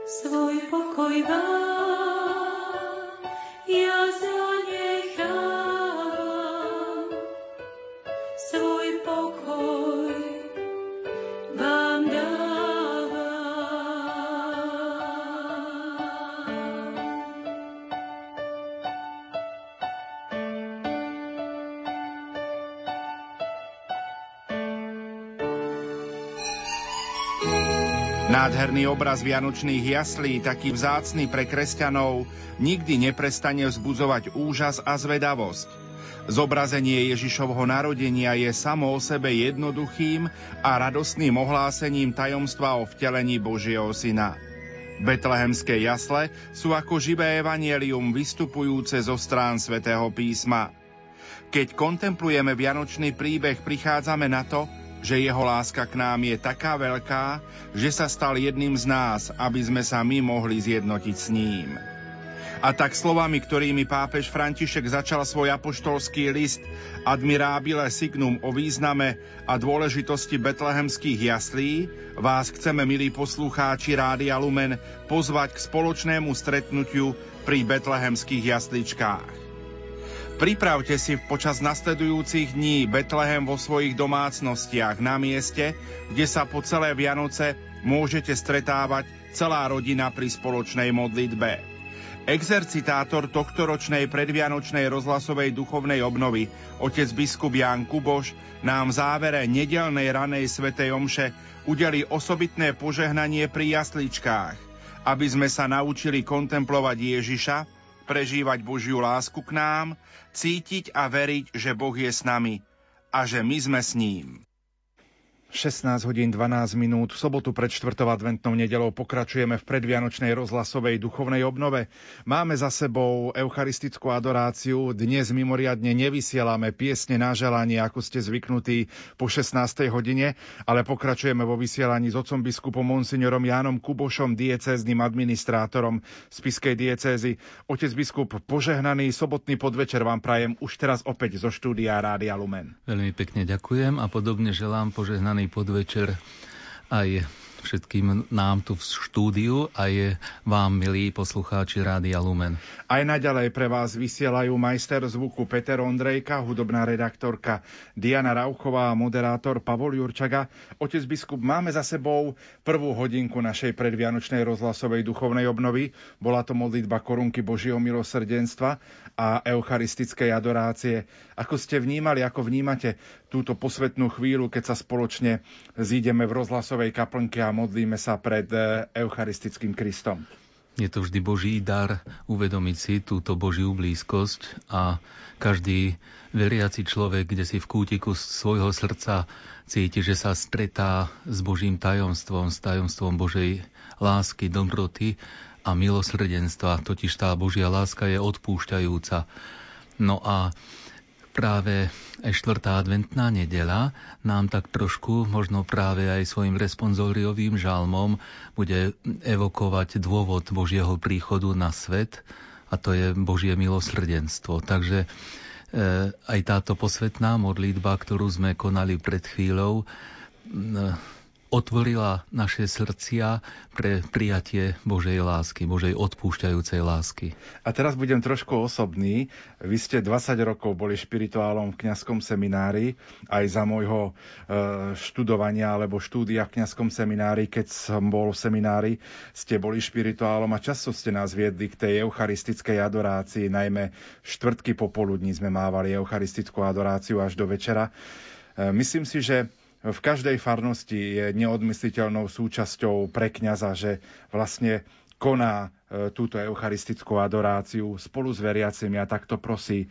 svoj pokoj vám. Ja Nádherný obraz vianočných jaslí, taký vzácný pre kresťanov, nikdy neprestane vzbudzovať úžas a zvedavosť. Zobrazenie Ježišovho narodenia je samo o sebe jednoduchým a radostným ohlásením tajomstva o vtelení Božieho Syna. Betlehemské jasle sú ako živé evanielium vystupujúce zo strán svätého písma. Keď kontemplujeme vianočný príbeh, prichádzame na to, že jeho láska k nám je taká veľká, že sa stal jedným z nás, aby sme sa my mohli zjednotiť s ním. A tak slovami, ktorými pápež František začal svoj apoštolský list Admirabile Signum o význame a dôležitosti betlehemských jaslí, vás chceme, milí poslucháči Rádia Lumen, pozvať k spoločnému stretnutiu pri betlehemských jasličkách. Pripravte si počas nasledujúcich dní Betlehem vo svojich domácnostiach na mieste, kde sa po celé Vianoce môžete stretávať celá rodina pri spoločnej modlitbe. Exercitátor tohtoročnej predvianočnej rozhlasovej duchovnej obnovy, otec biskup Ján Kuboš, nám v závere nedelnej ranej svetej omše udeli osobitné požehnanie pri jasličkách, aby sme sa naučili kontemplovať Ježiša, prežívať Božiu lásku k nám, cítiť a veriť, že Boh je s nami a že my sme s ním. 16 hodín 12 minút. V sobotu pred 4. adventnou nedelou pokračujeme v predvianočnej rozhlasovej duchovnej obnove. Máme za sebou eucharistickú adoráciu. Dnes mimoriadne nevysielame piesne na želanie, ako ste zvyknutí po 16. hodine, ale pokračujeme vo vysielaní s otcom biskupom monsignorom Jánom Kubošom, diecézným administrátorom spiskej diecézy. Otec biskup, požehnaný sobotný podvečer vám prajem už teraz opäť zo štúdia Rádia Lumen. Veľmi pekne ďakujem a podobne želám požehnaný príjemný podvečer aj všetkým nám tu v štúdiu a je vám, milí poslucháči Rádia Lumen. Aj naďalej pre vás vysielajú majster zvuku Peter Ondrejka, hudobná redaktorka Diana Rauchová a moderátor Pavol Jurčaga. Otec biskup, máme za sebou prvú hodinku našej predvianočnej rozhlasovej duchovnej obnovy. Bola to modlitba korunky Božieho milosrdenstva a eucharistickej adorácie. Ako ste vnímali, ako vnímate túto posvetnú chvíľu, keď sa spoločne zídeme v rozhlasovej kaplnke a modlíme sa pred e, Eucharistickým Kristom? Je to vždy Boží dar uvedomiť si túto Božiu blízkosť a každý veriaci človek, kde si v kútiku svojho srdca cíti, že sa stretá s Božím tajomstvom, s tajomstvom Božej lásky, dobroty a milosrdenstva, totiž tá Božia láska je odpúšťajúca. No a práve štvrtá adventná nedela nám tak trošku, možno práve aj svojim responsoriovým žalmom, bude evokovať dôvod Božieho príchodu na svet a to je Božie milosrdenstvo. Takže e, aj táto posvetná modlitba, ktorú sme konali pred chvíľou, otvorila naše srdcia pre prijatie Božej lásky, Božej odpúšťajúcej lásky. A teraz budem trošku osobný. Vy ste 20 rokov boli špirituálom v kňazskom seminári, aj za môjho e, študovania alebo štúdia v kňazskom seminári, keď som bol v seminári, ste boli špirituálom a často ste nás viedli k tej eucharistickej adorácii, najmä štvrtky popoludní sme mávali eucharistickú adoráciu až do večera. E, myslím si, že v každej farnosti je neodmysliteľnou súčasťou pre kňaza, že vlastne koná e, túto eucharistickú adoráciu spolu s veriacimi a takto prosí e,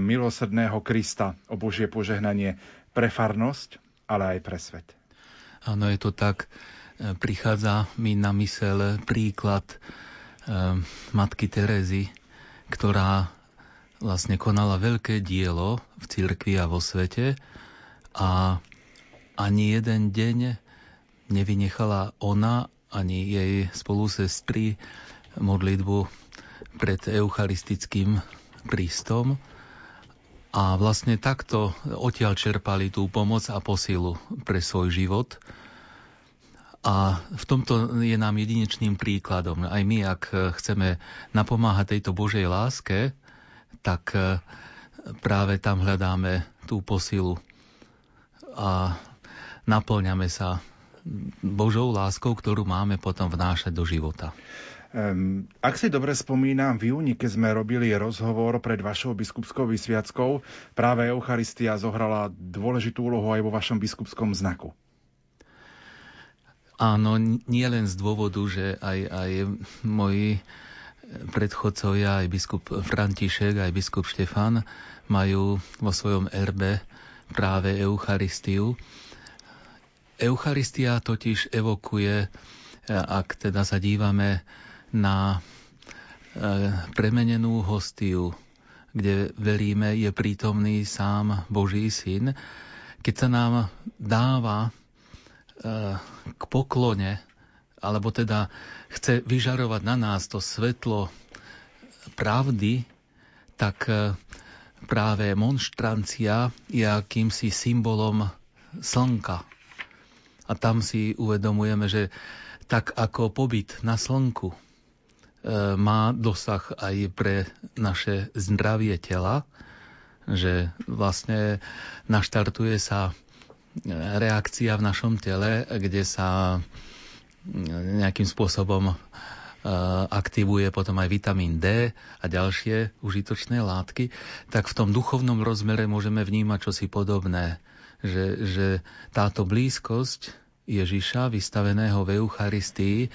milosrdného Krista o Božie požehnanie pre farnosť, ale aj pre svet. Áno, je to tak. E, prichádza mi na mysel príklad matky Terezy, ktorá vlastne konala veľké dielo v cirkvi a vo svete a ani jeden deň nevynechala ona ani jej spolusestry modlitbu pred eucharistickým Kristom a vlastne takto odtiaľ čerpali tú pomoc a posilu pre svoj život. A v tomto je nám jedinečným príkladom. Aj my, ak chceme napomáhať tejto Božej láske, tak práve tam hľadáme tú posilu. A naplňame sa Božou láskou, ktorú máme potom vnášať do života. Um, ak si dobre spomínam, v júni, keď sme robili rozhovor pred vašou biskupskou vysviackou, práve Eucharistia zohrala dôležitú úlohu aj vo vašom biskupskom znaku. Áno, nie len z dôvodu, že aj, aj moji predchodcovia, aj biskup František, aj biskup Štefan majú vo svojom erbe práve Eucharistiu. Eucharistia totiž evokuje, ak teda sa dívame na e, premenenú hostiu, kde veríme, je prítomný sám Boží syn, keď sa nám dáva k poklone, alebo teda chce vyžarovať na nás to svetlo pravdy, tak e, práve monštrancia je akýmsi symbolom slnka. A tam si uvedomujeme, že tak ako pobyt na slnku e, má dosah aj pre naše zdravie tela, že vlastne naštartuje sa reakcia v našom tele, kde sa nejakým spôsobom e, aktivuje potom aj vitamín D a ďalšie užitočné látky, tak v tom duchovnom rozmere môžeme vnímať čosi podobné, že, že táto blízkosť Ježiša, vystaveného v Eucharistii,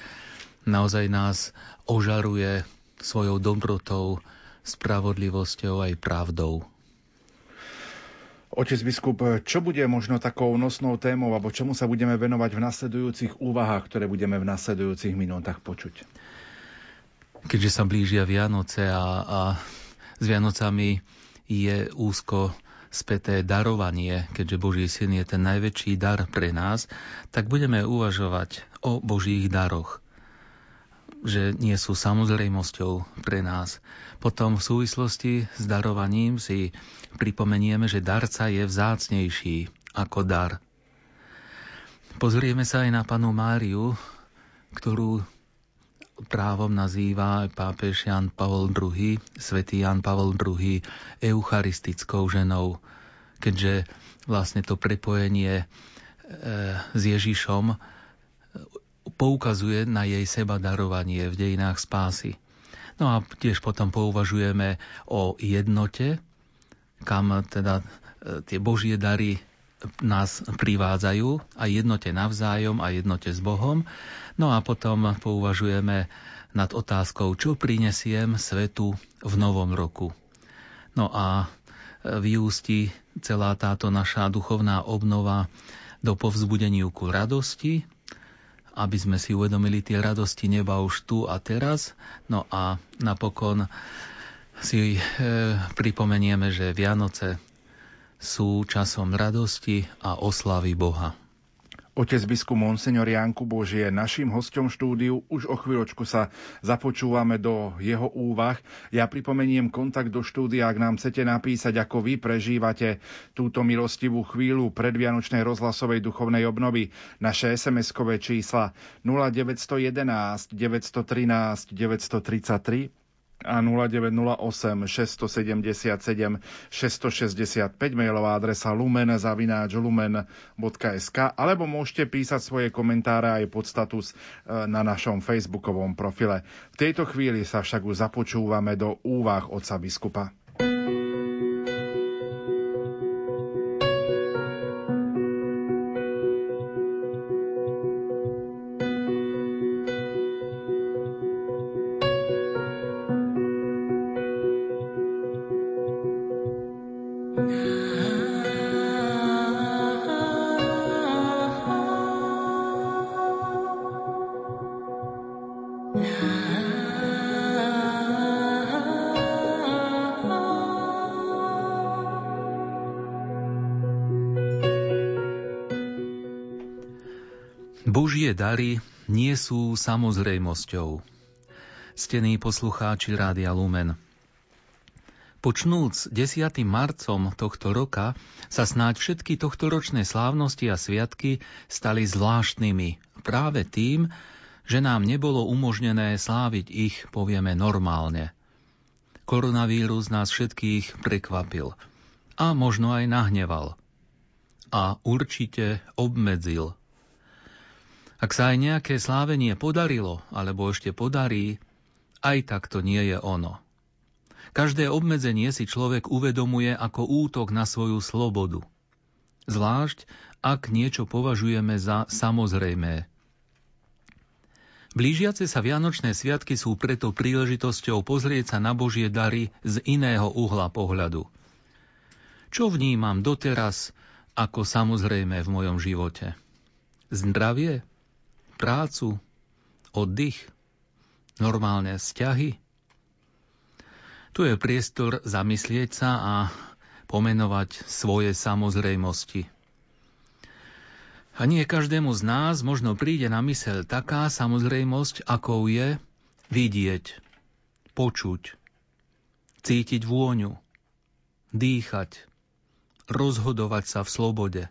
naozaj nás ožaruje svojou dobrotou, spravodlivosťou aj pravdou. Otec biskup, čo bude možno takou nosnou témou, alebo čomu sa budeme venovať v nasledujúcich úvahách, ktoré budeme v nasledujúcich minútach počuť? Keďže sa blížia Vianoce a, a s Vianocami je úzko späté darovanie, keďže Boží syn je ten najväčší dar pre nás, tak budeme uvažovať o Božích daroch že nie sú samozrejmosťou pre nás. Potom v súvislosti s darovaním si pripomenieme, že darca je vzácnejší ako dar. Pozrieme sa aj na panu Máriu, ktorú právom nazýva pápež Jan Pavol II, svätý Jan Pavol II, eucharistickou ženou, keďže vlastne to prepojenie e, s Ježišom poukazuje na jej seba darovanie v dejinách spásy. No a tiež potom pouvažujeme o jednote, kam teda e, tie Božie dary nás privádzajú a jednote navzájom a jednote s Bohom. No a potom pouvažujeme nad otázkou, čo prinesiem svetu v novom roku. No a e, vyústi celá táto naša duchovná obnova do povzbudeniu ku radosti, aby sme si uvedomili tie radosti neba už tu a teraz. No a napokon si e, pripomenieme, že Vianoce sú časom radosti a oslavy Boha. Otec biskup Monsignor Janku Bož je našim hostom štúdiu. Už o chvíľočku sa započúvame do jeho úvah. Ja pripomeniem kontakt do štúdia, ak nám chcete napísať, ako vy prežívate túto milostivú chvíľu predvianočnej rozhlasovej duchovnej obnovy. Naše SMS-kové čísla 0911 913 933 a 0908 677 665 mailová adresa lumen zavináč lumen.sk alebo môžete písať svoje komentáre aj pod status e, na našom facebookovom profile. V tejto chvíli sa však už započúvame do úvah otca biskupa. Dary nie sú samozrejmosťou. Stení poslucháči Rádia Lumen. Počnúc 10. marcom tohto roka sa snáď všetky tohtoročné slávnosti a sviatky stali zvláštnymi práve tým, že nám nebolo umožnené sláviť ich, povieme, normálne. Koronavírus nás všetkých prekvapil a možno aj nahneval. A určite obmedzil ak sa aj nejaké slávenie podarilo, alebo ešte podarí, aj tak to nie je ono. Každé obmedzenie si človek uvedomuje ako útok na svoju slobodu. Zvlášť, ak niečo považujeme za samozrejmé. Blížiace sa Vianočné sviatky sú preto príležitosťou pozrieť sa na Božie dary z iného uhla pohľadu. Čo vnímam doteraz ako samozrejme v mojom živote? Zdravie? Prácu? Oddych? Normálne vzťahy? Tu je priestor zamyslieť sa a pomenovať svoje samozrejmosti. A nie každému z nás možno príde na mysel taká samozrejmosť, akou je vidieť, počuť, cítiť vôňu, dýchať, rozhodovať sa v slobode.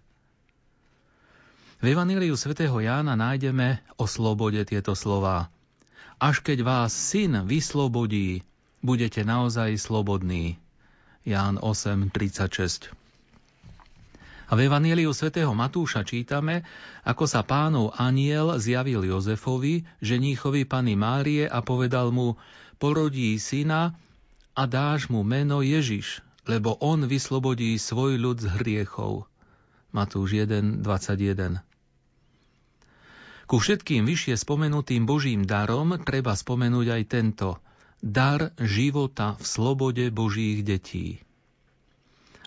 V Evaníliu svätého Jána nájdeme o slobode tieto slová. Až keď vás syn vyslobodí, budete naozaj slobodní. Ján 8.36 a v Evanieliu svätého Matúša čítame, ako sa pánov aniel zjavil Jozefovi, ženíchovi Pany Márie a povedal mu, porodí syna a dáš mu meno Ježiš, lebo on vyslobodí svoj ľud z hriechov. Matúš 1.21 Ku všetkým vyššie spomenutým Božím darom treba spomenúť aj tento dar života v slobode Božích detí.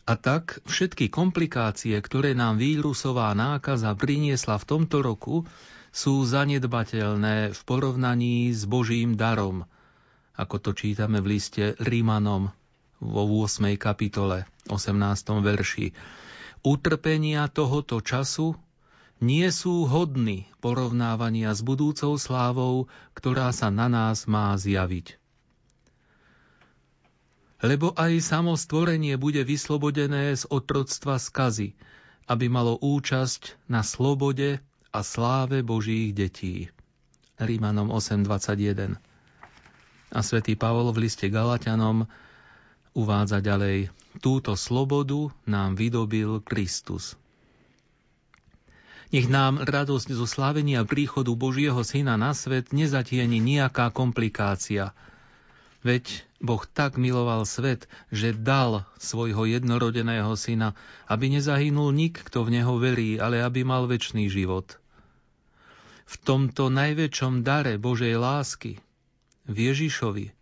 A tak všetky komplikácie, ktoré nám vírusová nákaza priniesla v tomto roku, sú zanedbateľné v porovnaní s Božím darom, ako to čítame v liste Rímanom vo 8. kapitole, 18. verši. Utrpenia tohoto času nie sú hodní porovnávania s budúcou slávou, ktorá sa na nás má zjaviť lebo aj samo stvorenie bude vyslobodené z otroctva skazy, aby malo účasť na slobode a sláve Božích detí. Rímanom 8.21 A svätý Pavol v liste Galatianom uvádza ďalej Túto slobodu nám vydobil Kristus. Nech nám radosť zo slávenia príchodu Božieho Syna na svet nezatieni nejaká komplikácia – Veď Boh tak miloval svet, že dal svojho jednorodeného syna, aby nezahynul nik, kto v neho verí, ale aby mal väčší život. V tomto najväčšom dare Božej lásky, v Ježišovi,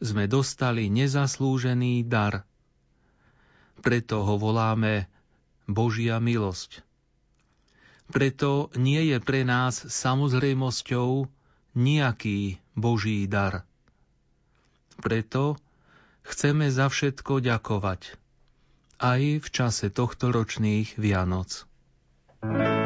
sme dostali nezaslúžený dar. Preto ho voláme Božia milosť. Preto nie je pre nás samozrejmosťou nejaký Boží dar preto chceme za všetko ďakovať aj v čase tohto ročných Vianoc. thank you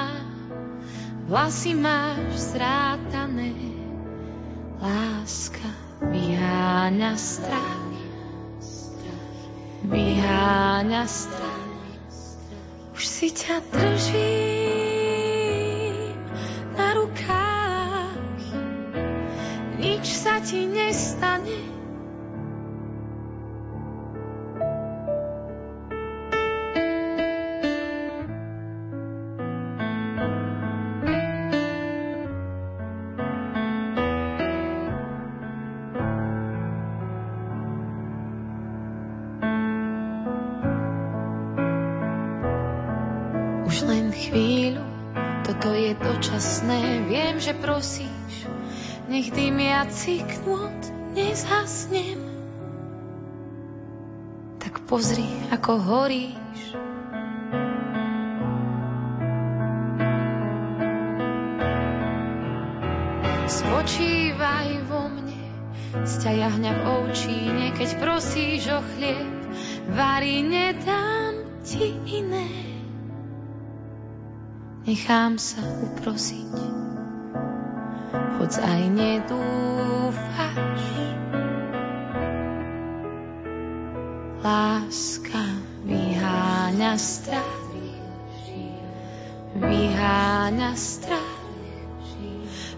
vlasy máš zrátané, láska vyháňa strach, vyháňa strach, už si ťa držím prosíš, nech dymiaci knôt nezhasnem. Tak pozri, ako horíš. Spočívaj vo mne, z ťa jahňa v oučíne, keď prosíš o chlieb, varí nedám ti iné. Nechám sa uprosiť hoď aj nedúfaš. Láska vyháňa strach, vyháňa strach.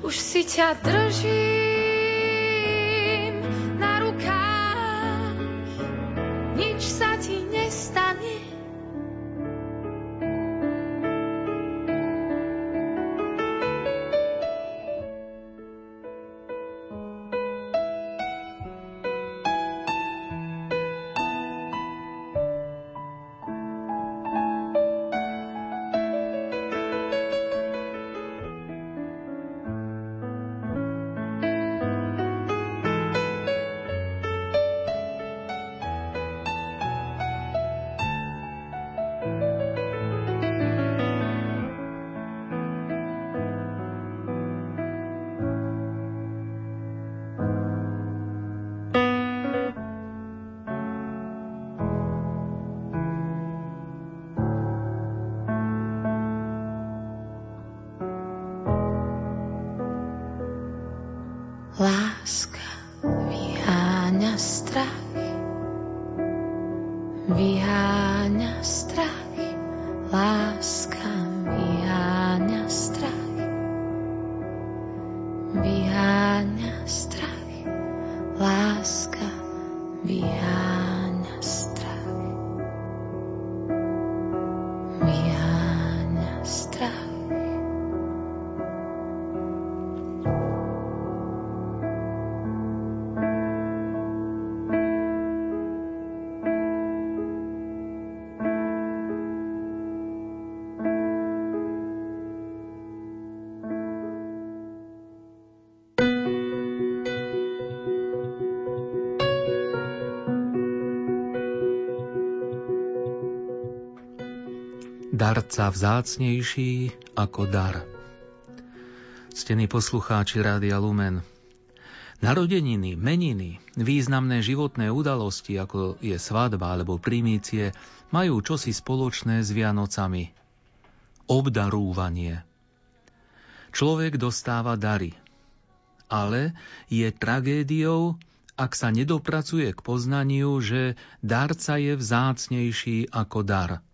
Už si ťa držím darca vzácnejší ako dar. Ctení poslucháči Rádia Lumen, Narodeniny, meniny, významné životné udalosti, ako je svadba alebo primície, majú čosi spoločné s Vianocami. Obdarúvanie. Človek dostáva dary, ale je tragédiou, ak sa nedopracuje k poznaniu, že darca je vzácnejší ako dar –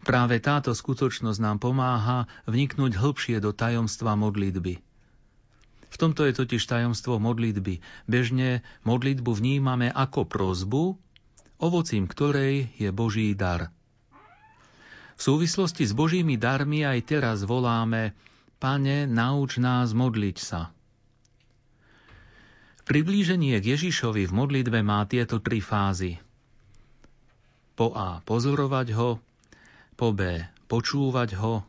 Práve táto skutočnosť nám pomáha vniknúť hlbšie do tajomstva modlitby. V tomto je totiž tajomstvo modlitby. Bežne modlitbu vnímame ako prozbu, ovocím ktorej je Boží dar. V súvislosti s Božími darmi aj teraz voláme Pane, nauč nás modliť sa. Priblíženie k Ježišovi v modlitbe má tieto tri fázy. Po A. Pozorovať ho, po B. Počúvať ho,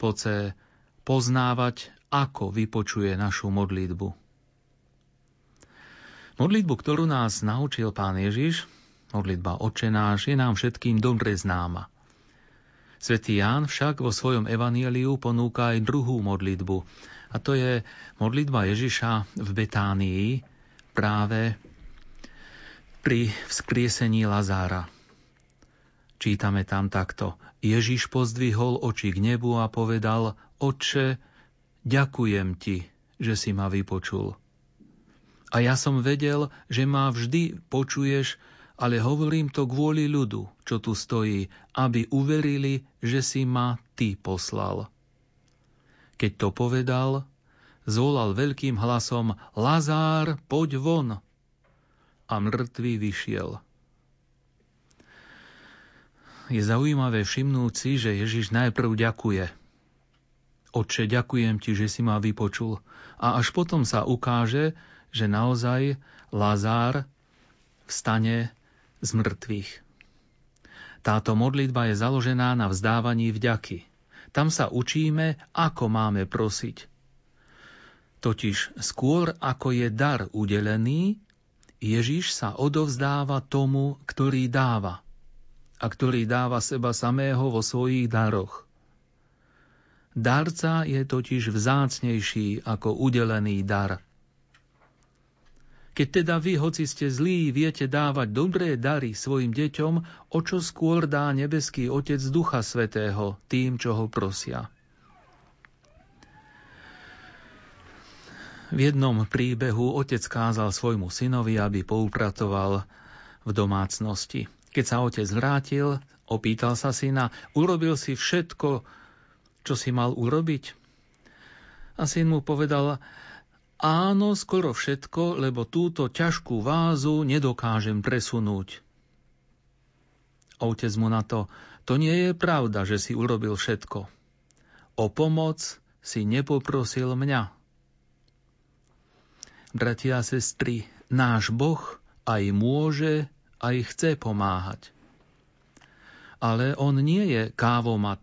po C. Poznávať, ako vypočuje našu modlitbu. Modlitbu, ktorú nás naučil pán Ježiš, modlitba očenáš, je nám všetkým dobre známa. Svetý Ján však vo svojom evanieliu ponúka aj druhú modlitbu, a to je modlitba Ježiša v Betánii práve pri vzkriesení Lazára. Čítame tam takto. Ježiš pozdvihol oči k nebu a povedal, Oče, ďakujem ti, že si ma vypočul. A ja som vedel, že ma vždy počuješ, ale hovorím to kvôli ľudu, čo tu stojí, aby uverili, že si ma ty poslal. Keď to povedal, zvolal veľkým hlasom Lazár, poď von! A mŕtvý vyšiel je zaujímavé všimnúť si, že Ježiš najprv ďakuje. Otče, ďakujem ti, že si ma vypočul. A až potom sa ukáže, že naozaj Lazár vstane z mŕtvych. Táto modlitba je založená na vzdávaní vďaky. Tam sa učíme, ako máme prosiť. Totiž skôr ako je dar udelený, Ježiš sa odovzdáva tomu, ktorý dáva a ktorý dáva seba samého vo svojich daroch. Darca je totiž vzácnejší ako udelený dar. Keď teda vy, hoci ste zlí, viete dávať dobré dary svojim deťom, o čo skôr dá nebeský Otec Ducha Svetého tým, čo ho prosia. V jednom príbehu otec kázal svojmu synovi, aby poupratoval v domácnosti. Keď sa otec vrátil, opýtal sa syna, urobil si všetko, čo si mal urobiť? A syn mu povedal, áno, skoro všetko, lebo túto ťažkú vázu nedokážem presunúť. Otec mu na to, to nie je pravda, že si urobil všetko. O pomoc si nepoprosil mňa. Bratia a sestry, náš Boh aj môže, aj chce pomáhať. Ale on nie je kávomat.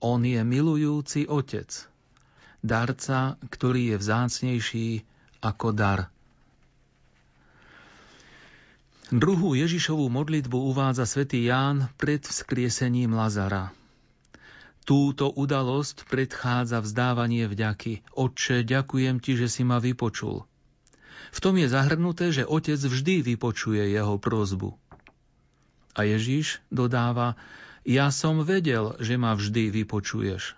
On je milujúci otec. Darca, ktorý je vzácnejší ako dar. Druhú Ježišovú modlitbu uvádza svätý Ján pred vzkriesením Lazara. Túto udalosť predchádza vzdávanie vďaky. Otče, ďakujem ti, že si ma vypočul. V tom je zahrnuté, že otec vždy vypočuje jeho prozbu. A Ježíš dodáva, ja som vedel, že ma vždy vypočuješ.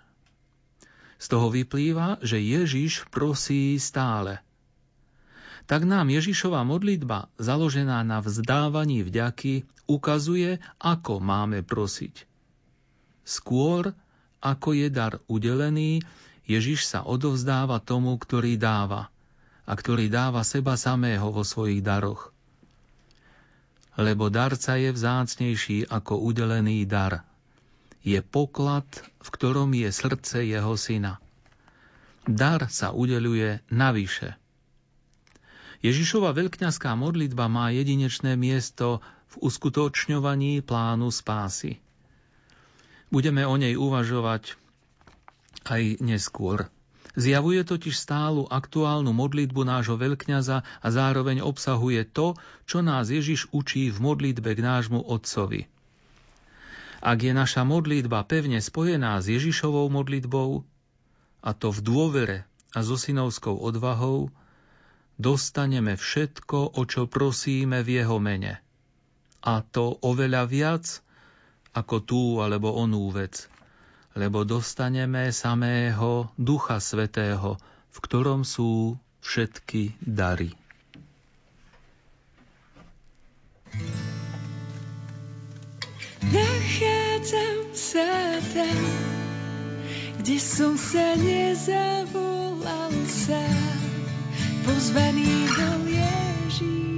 Z toho vyplýva, že Ježiš prosí stále. Tak nám Ježišova modlitba, založená na vzdávaní vďaky, ukazuje, ako máme prosiť. Skôr ako je dar udelený, Ježiš sa odovzdáva tomu, ktorý dáva a ktorý dáva seba samého vo svojich daroch. Lebo darca je vzácnejší ako udelený dar. Je poklad, v ktorom je srdce jeho syna. Dar sa udeluje navyše. Ježišova veľkňazská modlitba má jedinečné miesto v uskutočňovaní plánu spásy. Budeme o nej uvažovať aj neskôr. Zjavuje totiž stálu aktuálnu modlitbu nášho veľkňaza a zároveň obsahuje to, čo nás Ježiš učí v modlitbe k nášmu Otcovi. Ak je naša modlitba pevne spojená s Ježišovou modlitbou, a to v dôvere a so synovskou odvahou, dostaneme všetko, o čo prosíme v jeho mene. A to oveľa viac, ako tú alebo onú vec, lebo dostaneme samého Ducha Svetého, v ktorom sú všetky dary. Nachádzam sa tam, kde som sa nezavolal sám, pozvaný bol Ježíš.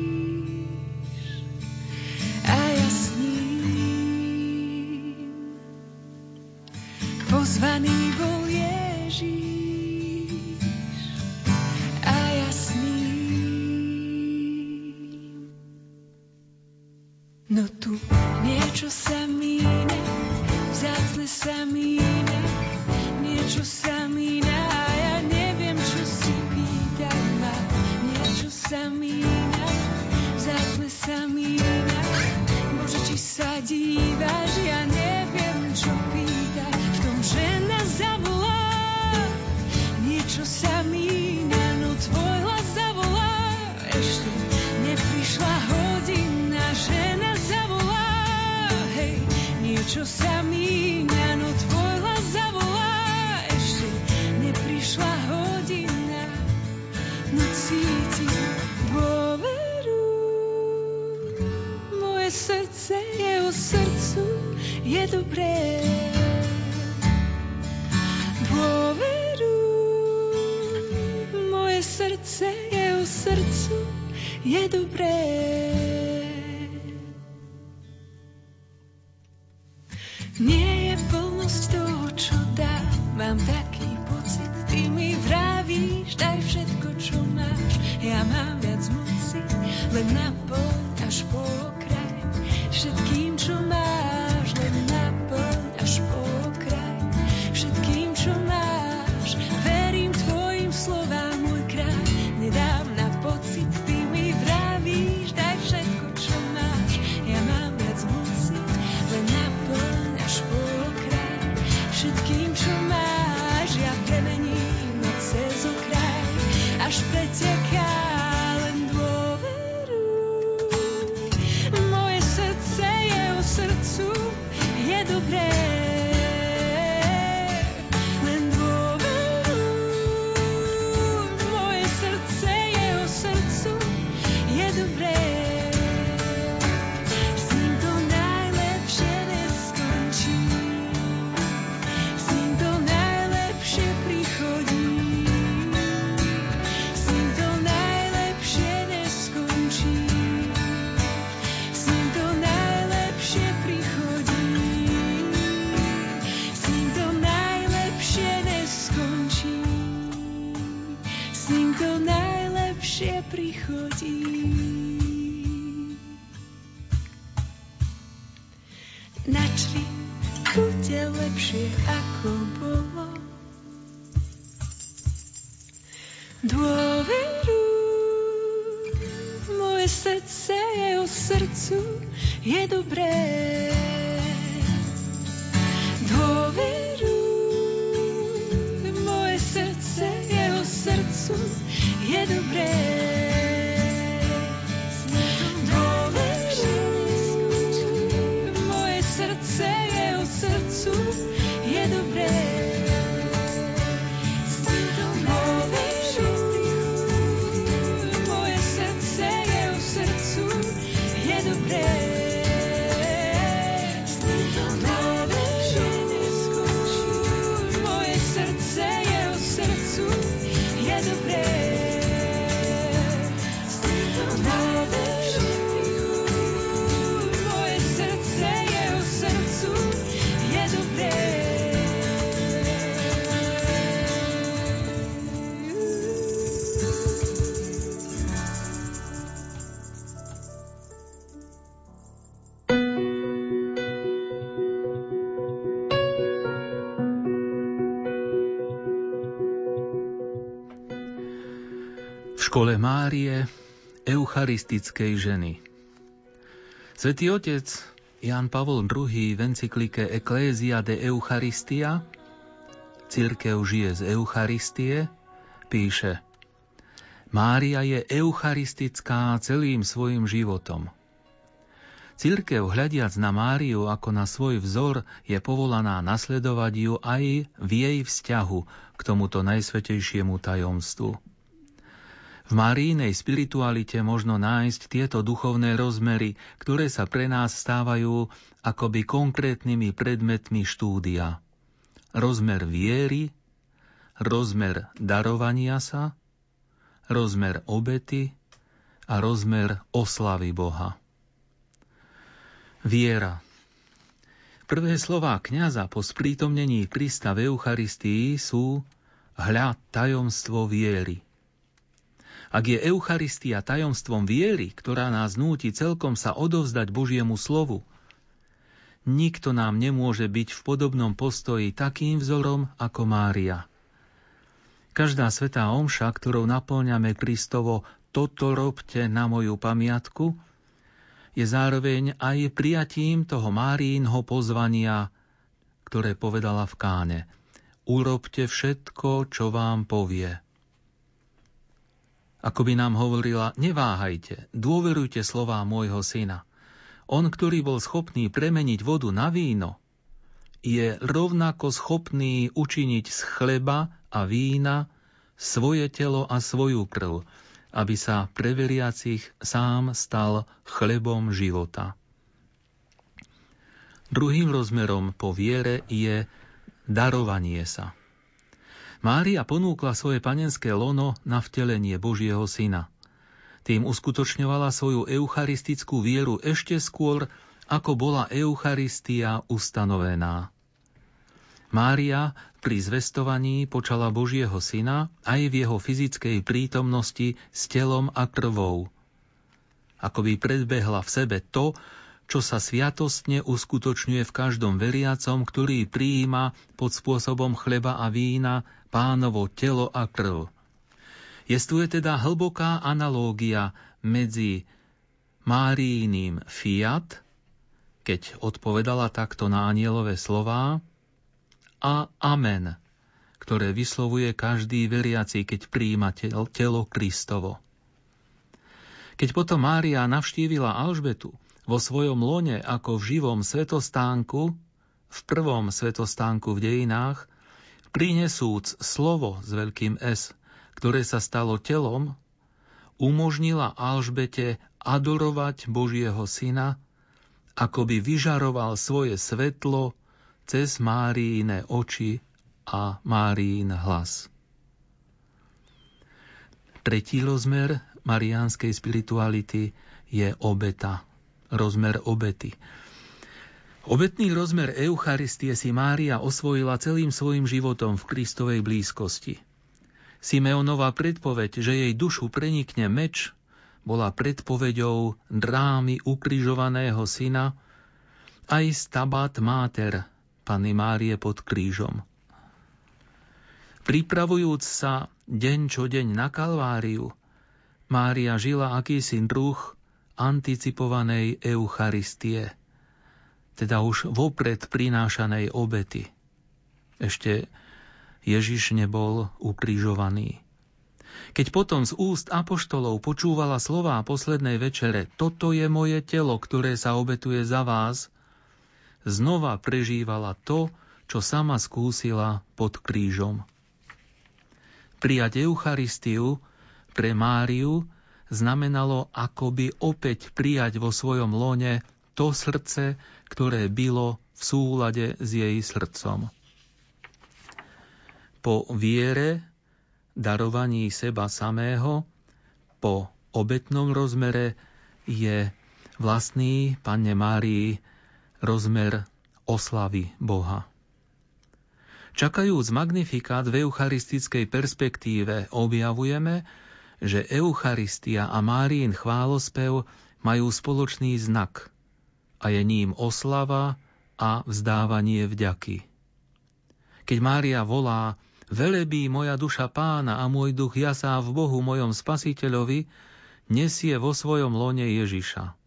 Škole Márie, eucharistickej ženy. Svetý otec Jan Pavol II v encyklike Ecclesia de Eucharistia Církev žije z Eucharistie píše Mária je eucharistická celým svojim životom. Církev, hľadiac na Máriu ako na svoj vzor, je povolaná nasledovať ju aj v jej vzťahu k tomuto najsvetejšiemu tajomstvu. V marínej spiritualite možno nájsť tieto duchovné rozmery, ktoré sa pre nás stávajú akoby konkrétnymi predmetmi štúdia. Rozmer viery, rozmer darovania sa, rozmer obety a rozmer oslavy Boha. Viera. Prvé slová kňaza po sprítomnení Krista v Eucharistii sú hľa tajomstvo viery. Ak je Eucharistia tajomstvom viery, ktorá nás núti celkom sa odovzdať Božiemu slovu, nikto nám nemôže byť v podobnom postoji takým vzorom ako Mária. Každá svetá omša, ktorou naplňame Kristovo toto robte na moju pamiatku, je zároveň aj prijatím toho Márínho pozvania, ktoré povedala v káne. Urobte všetko, čo vám povie. Ako by nám hovorila, neváhajte, dôverujte slová môjho syna. On, ktorý bol schopný premeniť vodu na víno, je rovnako schopný učiniť z chleba a vína svoje telo a svoju krv, aby sa pre veriacich sám stal chlebom života. Druhým rozmerom po viere je darovanie sa. Mária ponúkla svoje panenské lono na vtelenie Božieho syna. Tým uskutočňovala svoju eucharistickú vieru ešte skôr, ako bola Eucharistia ustanovená. Mária pri zvestovaní počala Božieho syna aj v jeho fyzickej prítomnosti s telom a krvou. Ako by predbehla v sebe to, čo sa sviatostne uskutočňuje v každom veriacom, ktorý prijíma pod spôsobom chleba a vína pánovo telo a krv. Jestuje teda hlboká analógia medzi Máriiným fiat, keď odpovedala takto na anielové slová, a amen, ktoré vyslovuje každý veriaci, keď príjima telo Kristovo. Keď potom Mária navštívila Alžbetu, vo svojom lone ako v živom svetostánku, v prvom svetostánku v dejinách, prinesúc slovo s veľkým S, ktoré sa stalo telom, umožnila Alžbete adorovať Božieho syna, ako by vyžaroval svoje svetlo cez Máriine oči a Máriin hlas. Tretí rozmer mariánskej spirituality je obeta, rozmer obety. Obetný rozmer Eucharistie si Mária osvojila celým svojim životom v Kristovej blízkosti. Simeonová predpoveď, že jej dušu prenikne meč, bola predpoveďou drámy ukrižovaného syna, aj stabat mater Panny Márie pod krížom. Pripravujúc sa deň čo deň na Kalváriu, Mária žila akýsi druh anticipovanej Eucharistie, teda už vopred prinášanej obety. Ešte Ježiš nebol ukrižovaný. Keď potom z úst apoštolov počúvala slová poslednej večere Toto je moje telo, ktoré sa obetuje za vás, znova prežívala to, čo sama skúsila pod krížom. Prijať Eucharistiu pre Máriu znamenalo akoby opäť prijať vo svojom lone to srdce, ktoré bylo v súlade s jej srdcom. Po viere, darovaní seba samého, po obetnom rozmere je vlastný Panne Márii rozmer oslavy Boha. Čakajúc magnifikát v eucharistickej perspektíve objavujeme, že Eucharistia a Márín chválospev majú spoločný znak a je ním oslava a vzdávanie vďaky. Keď Mária volá Velebí moja duša pána a môj duch jasá v Bohu mojom spasiteľovi, nesie vo svojom lone Ježiša.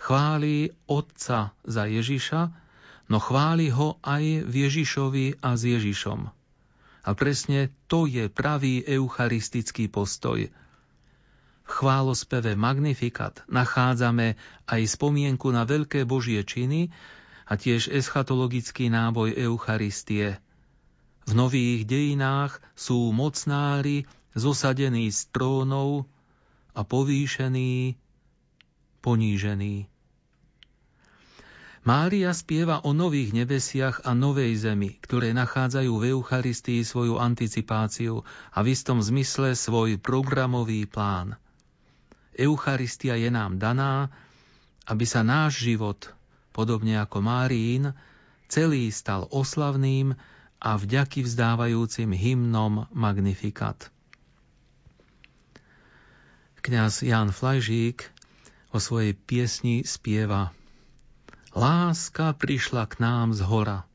Chváli Otca za Ježiša, no chváli ho aj v Ježišovi a s Ježišom. A presne to je pravý eucharistický postoj. V chválospeve Magnifikat nachádzame aj spomienku na veľké Božie činy a tiež eschatologický náboj Eucharistie. V nových dejinách sú mocnári zosadení z trónov a povýšení, ponížení. Mária spieva o nových nebesiach a novej zemi, ktoré nachádzajú v Eucharistii svoju anticipáciu a v istom zmysle svoj programový plán. Eucharistia je nám daná, aby sa náš život, podobne ako Márín, celý stal oslavným a vďaky vzdávajúcim hymnom Magnifikat. Kňaz Jan Flajžík o svojej piesni spieva – Láska prišla k nám z hora.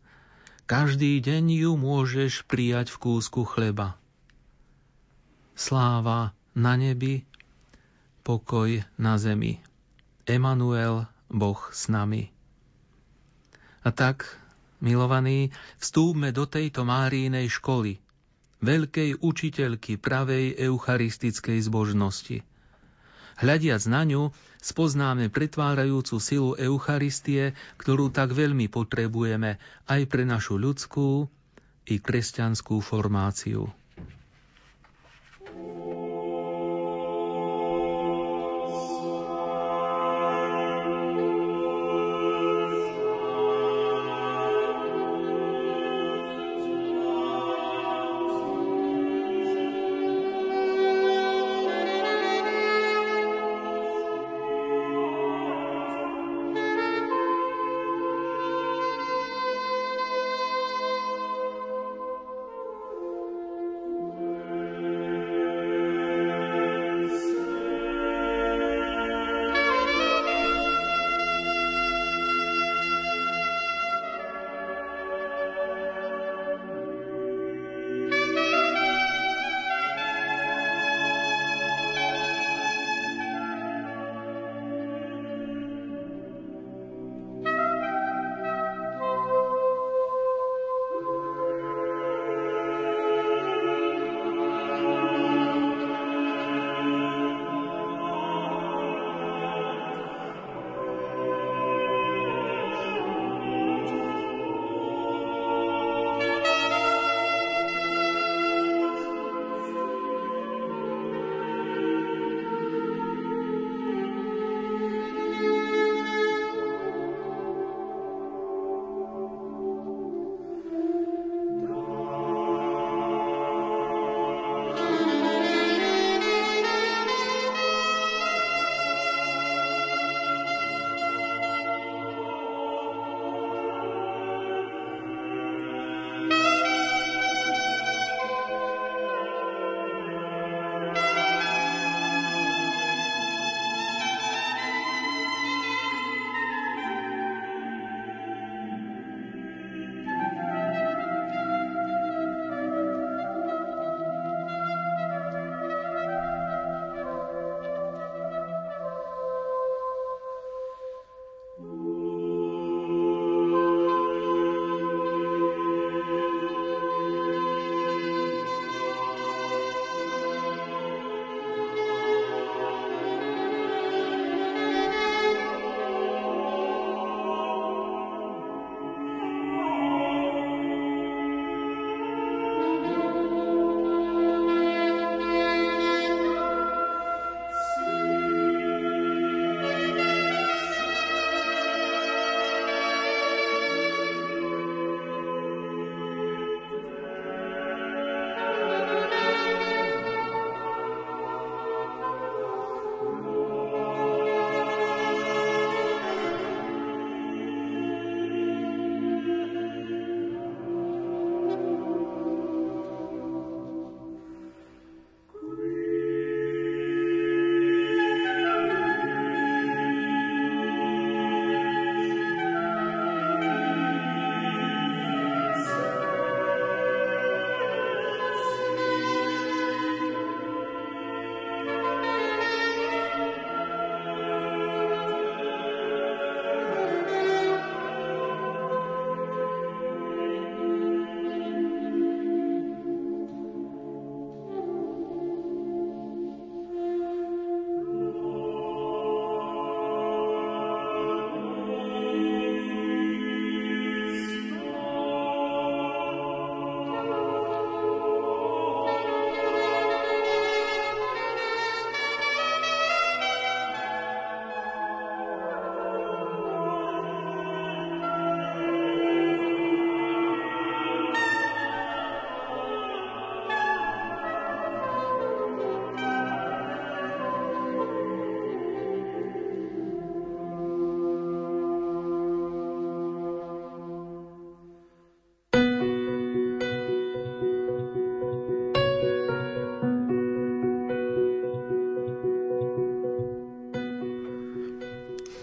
Každý deň ju môžeš prijať v kúsku chleba. Sláva na nebi, pokoj na zemi. Emanuel, Boh s nami. A tak, milovaní, vstúpme do tejto Márínej školy, veľkej učiteľky pravej eucharistickej zbožnosti. Hľadiac na ňu, spoznáme pretvárajúcu silu Eucharistie, ktorú tak veľmi potrebujeme aj pre našu ľudskú i kresťanskú formáciu.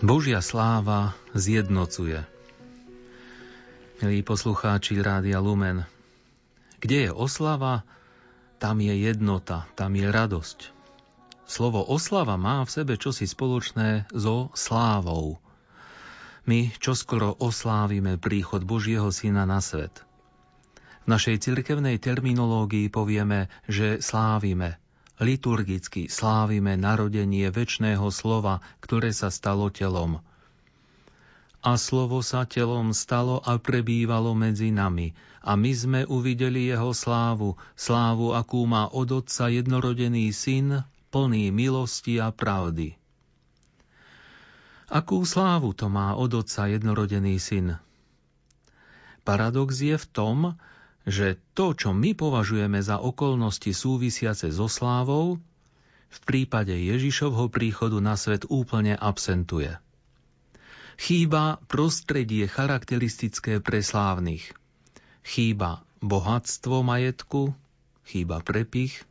Božia sláva zjednocuje. Milí poslucháči Rádia Lumen, kde je oslava, tam je jednota, tam je radosť. Slovo oslava má v sebe čosi spoločné so slávou. My čoskoro oslávime príchod Božieho Syna na svet. V našej cirkevnej terminológii povieme, že slávime, liturgicky slávime narodenie väčšného slova, ktoré sa stalo telom. A slovo sa telom stalo a prebývalo medzi nami. A my sme uvideli jeho slávu, slávu, akú má od Otca jednorodený syn, plný milosti a pravdy. Akú slávu to má od Otca jednorodený syn? Paradox je v tom, že to, čo my považujeme za okolnosti súvisiace so slávou, v prípade Ježišovho príchodu na svet úplne absentuje. Chýba prostredie charakteristické pre slávnych. Chýba bohatstvo majetku, chýba prepich,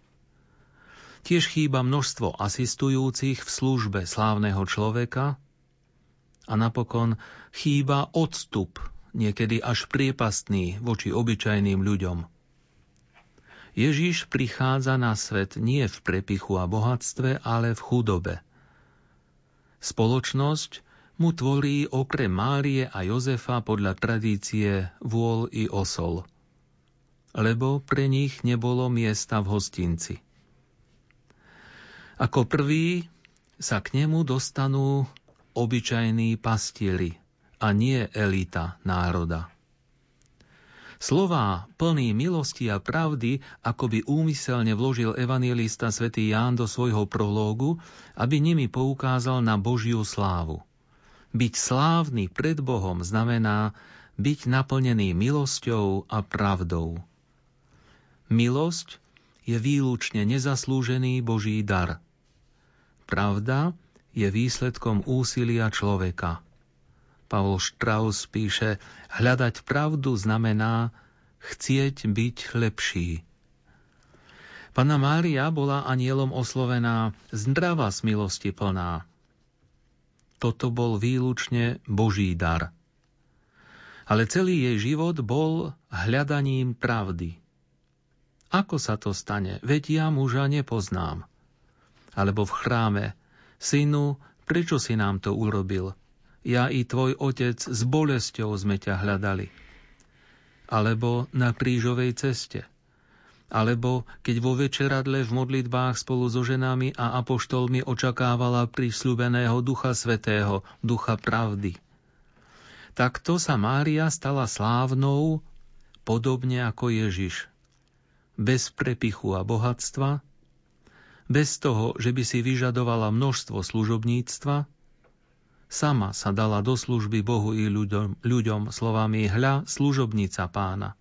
tiež chýba množstvo asistujúcich v službe slávneho človeka a napokon chýba odstup niekedy až priepastný voči obyčajným ľuďom. Ježiš prichádza na svet nie v prepichu a bohatstve, ale v chudobe. Spoločnosť mu tvorí okrem Márie a Jozefa podľa tradície vôľ i osol, lebo pre nich nebolo miesta v hostinci. Ako prvý sa k nemu dostanú obyčajní pastieri – a nie elita národa. Slová plný milosti a pravdy, ako by úmyselne vložil evangelista svätý Ján do svojho prológu, aby nimi poukázal na Božiu slávu. Byť slávny pred Bohom znamená byť naplnený milosťou a pravdou. Milosť je výlučne nezaslúžený Boží dar. Pravda je výsledkom úsilia človeka – Paul Strauss píše, hľadať pravdu znamená chcieť byť lepší. Pana Mária bola anielom oslovená zdrava z milosti plná. Toto bol výlučne Boží dar. Ale celý jej život bol hľadaním pravdy. Ako sa to stane? Veď ja muža nepoznám. Alebo v chráme. Synu, prečo si nám to urobil? Ja i tvoj otec s bolesťou sme ťa hľadali. Alebo na krížovej ceste. Alebo keď vo večeradle v modlitbách spolu so ženami a apoštolmi očakávala prísľubeného Ducha Svetého, Ducha Pravdy. Takto sa Mária stala slávnou, podobne ako Ježiš. Bez prepichu a bohatstva, bez toho, že by si vyžadovala množstvo služobníctva, Sama sa dala do služby Bohu i ľuďom, ľuďom slovami hľa služobnica pána.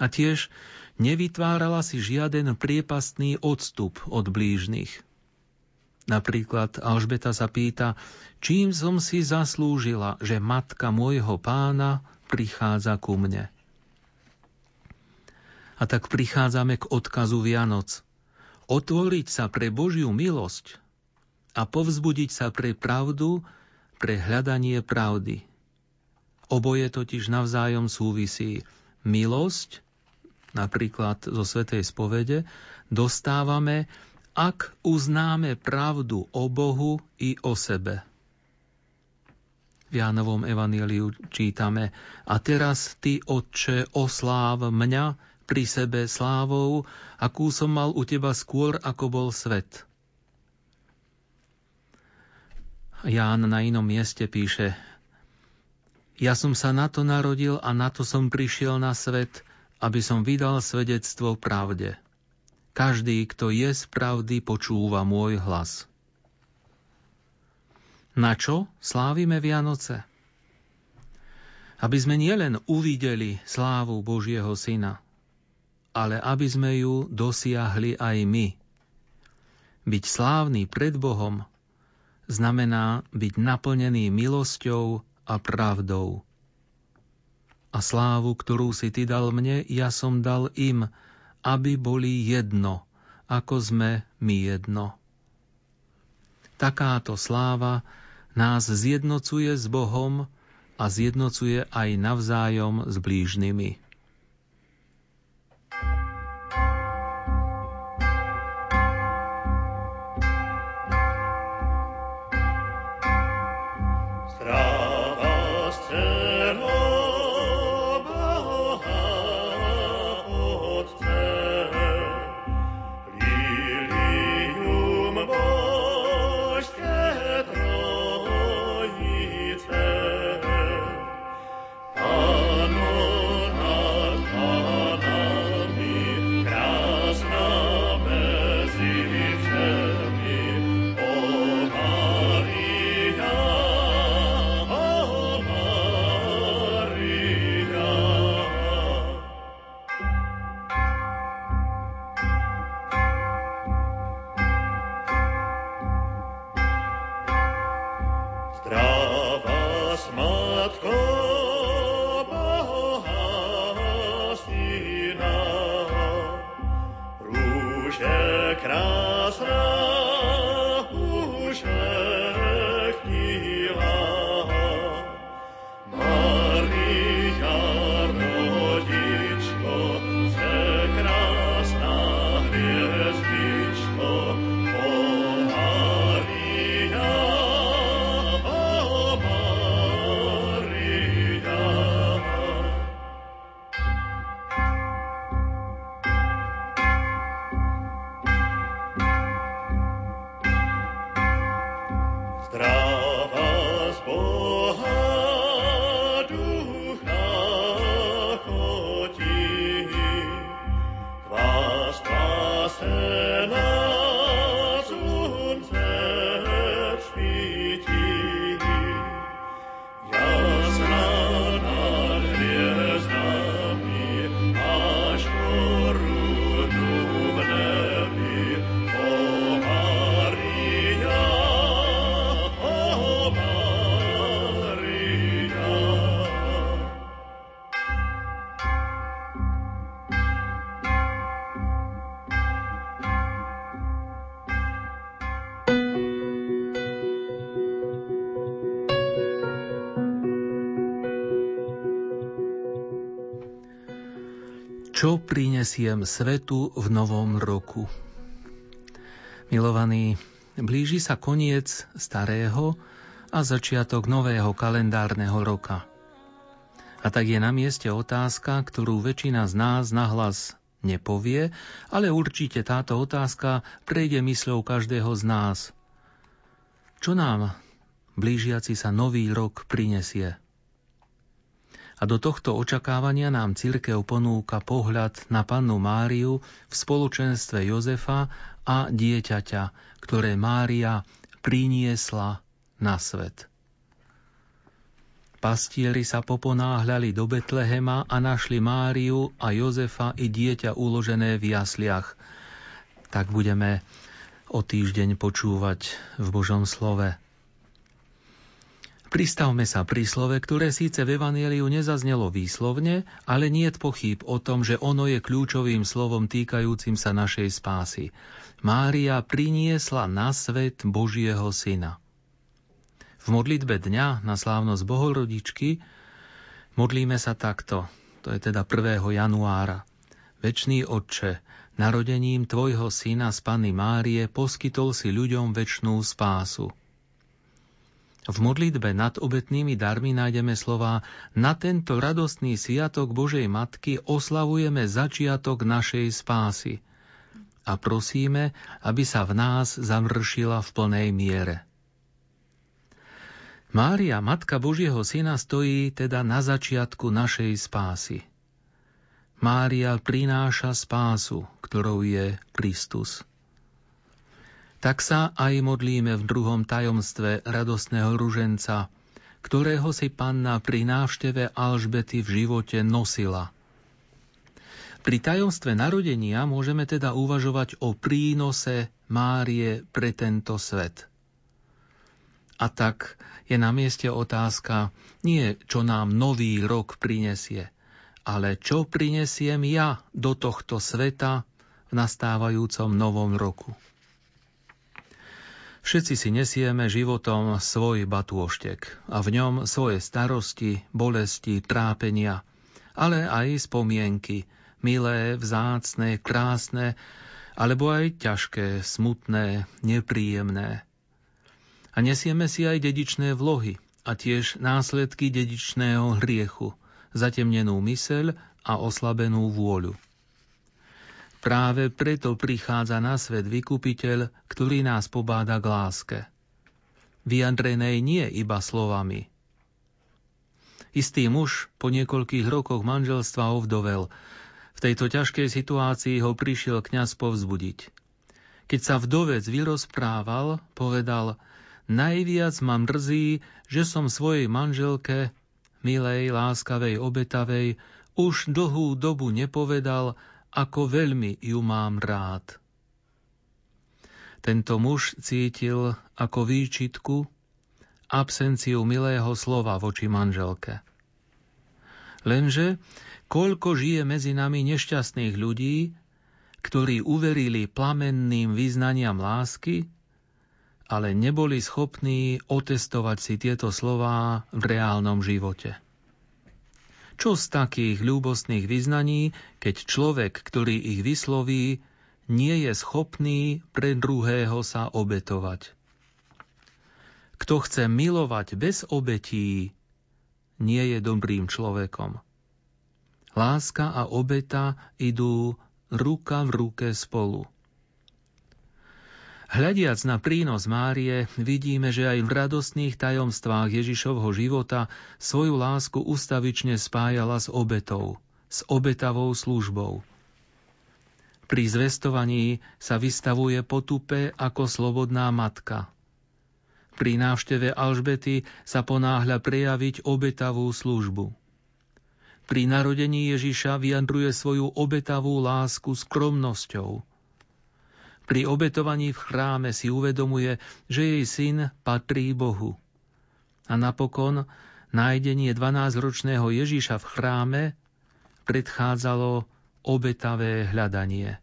A tiež nevytvárala si žiaden priepastný odstup od blížnych. Napríklad Alžbeta sa pýta, čím som si zaslúžila, že matka môjho pána prichádza ku mne. A tak prichádzame k odkazu Vianoc. Otvoriť sa pre Božiu milosť a povzbudiť sa pre pravdu, pre hľadanie pravdy. Oboje totiž navzájom súvisí. Milosť, napríklad zo Svetej spovede, dostávame, ak uznáme pravdu o Bohu i o sebe. V Jánovom evaníliu čítame A teraz ty, Otče, osláv mňa pri sebe slávou, akú som mal u teba skôr, ako bol svet. Ján na inom mieste píše Ja som sa na to narodil a na to som prišiel na svet, aby som vydal svedectvo pravde. Každý, kto je z pravdy, počúva môj hlas. Na čo slávime Vianoce? Aby sme nielen uvideli slávu Božieho Syna, ale aby sme ju dosiahli aj my. Byť slávny pred Bohom znamená byť naplnený milosťou a pravdou. A slávu, ktorú si ty dal mne, ja som dal im, aby boli jedno, ako sme my jedno. Takáto sláva nás zjednocuje s Bohom a zjednocuje aj navzájom s blížnymi. Prinesiem svetu v novom roku? Milovaní, blíži sa koniec starého a začiatok nového kalendárneho roka. A tak je na mieste otázka, ktorú väčšina z nás nahlas nepovie, ale určite táto otázka prejde mysľou každého z nás. Čo nám blížiaci sa nový rok prinesie? A do tohto očakávania nám cirkev ponúka pohľad na pannu Máriu v spoločenstve Jozefa a dieťaťa, ktoré Mária priniesla na svet. Pastieri sa poponáhľali do Betlehema a našli Máriu a Jozefa i dieťa uložené v jasliach. Tak budeme o týždeň počúvať v Božom slove. Pristavme sa pri slove, ktoré síce v Evangeliu nezaznelo výslovne, ale nie je pochyb o tom, že ono je kľúčovým slovom týkajúcim sa našej spásy. Mária priniesla na svet Božieho syna. V modlitbe dňa na slávnosť Bohorodičky modlíme sa takto, to je teda 1. januára. Večný Otče, narodením Tvojho syna z Panny Márie poskytol si ľuďom večnú spásu – v modlitbe nad obetnými darmi nájdeme slova Na tento radostný sviatok Božej Matky oslavujeme začiatok našej spásy a prosíme, aby sa v nás zamršila v plnej miere. Mária, Matka Božieho Syna, stojí teda na začiatku našej spásy. Mária prináša spásu, ktorou je Kristus tak sa aj modlíme v druhom tajomstve radostného ruženca, ktorého si panna pri návšteve Alžbety v živote nosila. Pri tajomstve narodenia môžeme teda uvažovať o prínose Márie pre tento svet. A tak je na mieste otázka nie, čo nám nový rok prinesie, ale čo prinesiem ja do tohto sveta v nastávajúcom novom roku. Všetci si nesieme životom svoj batôštek a v ňom svoje starosti, bolesti, trápenia, ale aj spomienky, milé, vzácne, krásne, alebo aj ťažké, smutné, nepríjemné. A nesieme si aj dedičné vlohy a tiež následky dedičného hriechu, zatemnenú myseľ a oslabenú vôľu. Práve preto prichádza na svet vykupiteľ, ktorý nás pobáda k láske. Vyjadrenej nie iba slovami. Istý muž po niekoľkých rokoch manželstva ovdovel. V tejto ťažkej situácii ho prišiel kňaz povzbudiť. Keď sa vdovec vyrozprával, povedal, najviac ma mrzí, že som svojej manželke, milej, láskavej, obetavej, už dlhú dobu nepovedal, ako veľmi ju mám rád. Tento muž cítil ako výčitku absenciu milého slova voči manželke. Lenže koľko žije medzi nami nešťastných ľudí, ktorí uverili plamenným význaniam lásky, ale neboli schopní otestovať si tieto slová v reálnom živote. Čo z takých ľúbostných vyznaní, keď človek, ktorý ich vysloví, nie je schopný pre druhého sa obetovať? Kto chce milovať bez obetí, nie je dobrým človekom. Láska a obeta idú ruka v ruke spolu. Hľadiac na prínos Márie, vidíme, že aj v radostných tajomstvách Ježišovho života svoju lásku ustavične spájala s obetou, s obetavou službou. Pri zvestovaní sa vystavuje potupe ako slobodná matka. Pri návšteve Alžbety sa ponáhľa prejaviť obetavú službu. Pri narodení Ježiša vyjadruje svoju obetavú lásku skromnosťou – pri obetovaní v chráme si uvedomuje, že jej syn patrí Bohu. A napokon nájdenie 12-ročného Ježíša v chráme predchádzalo obetavé hľadanie.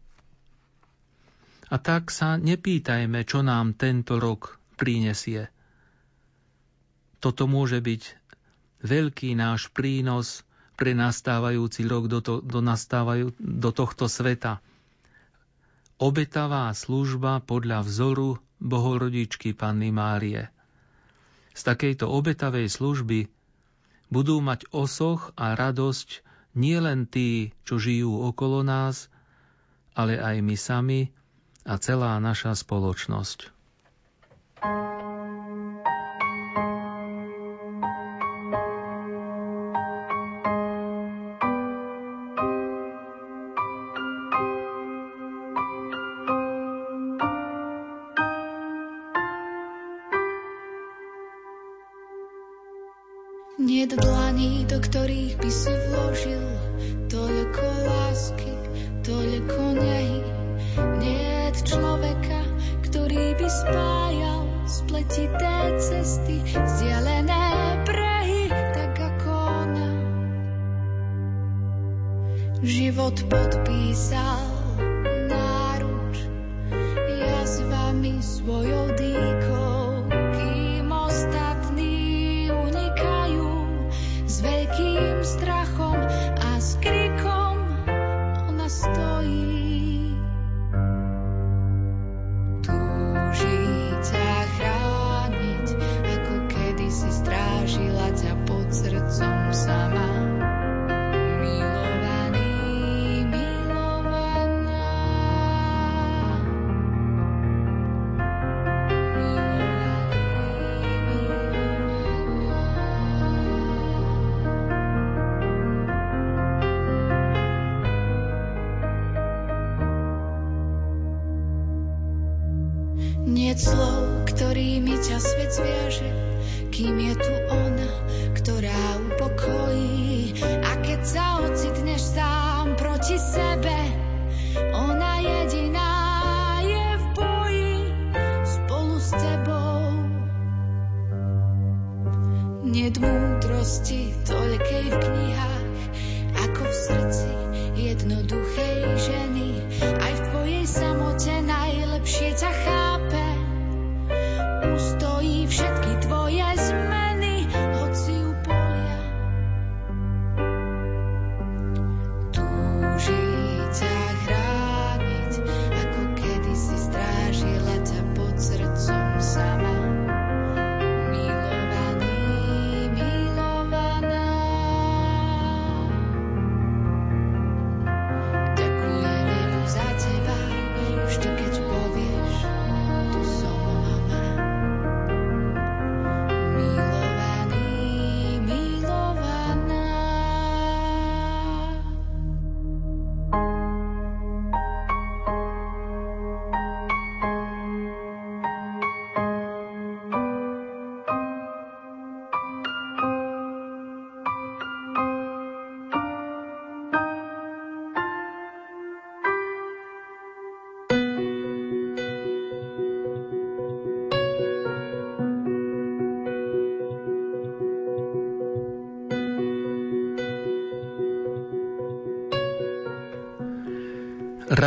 A tak sa nepýtajme, čo nám tento rok prinesie. Toto môže byť veľký náš prínos pre nastávajúci rok do, to, do, nastávajú, do tohto sveta – obetavá služba podľa vzoru Bohorodičky Panny Márie. Z takejto obetavej služby budú mať osoch a radosť nielen tí, čo žijú okolo nás, ale aj my sami a celá naša spoločnosť. thank you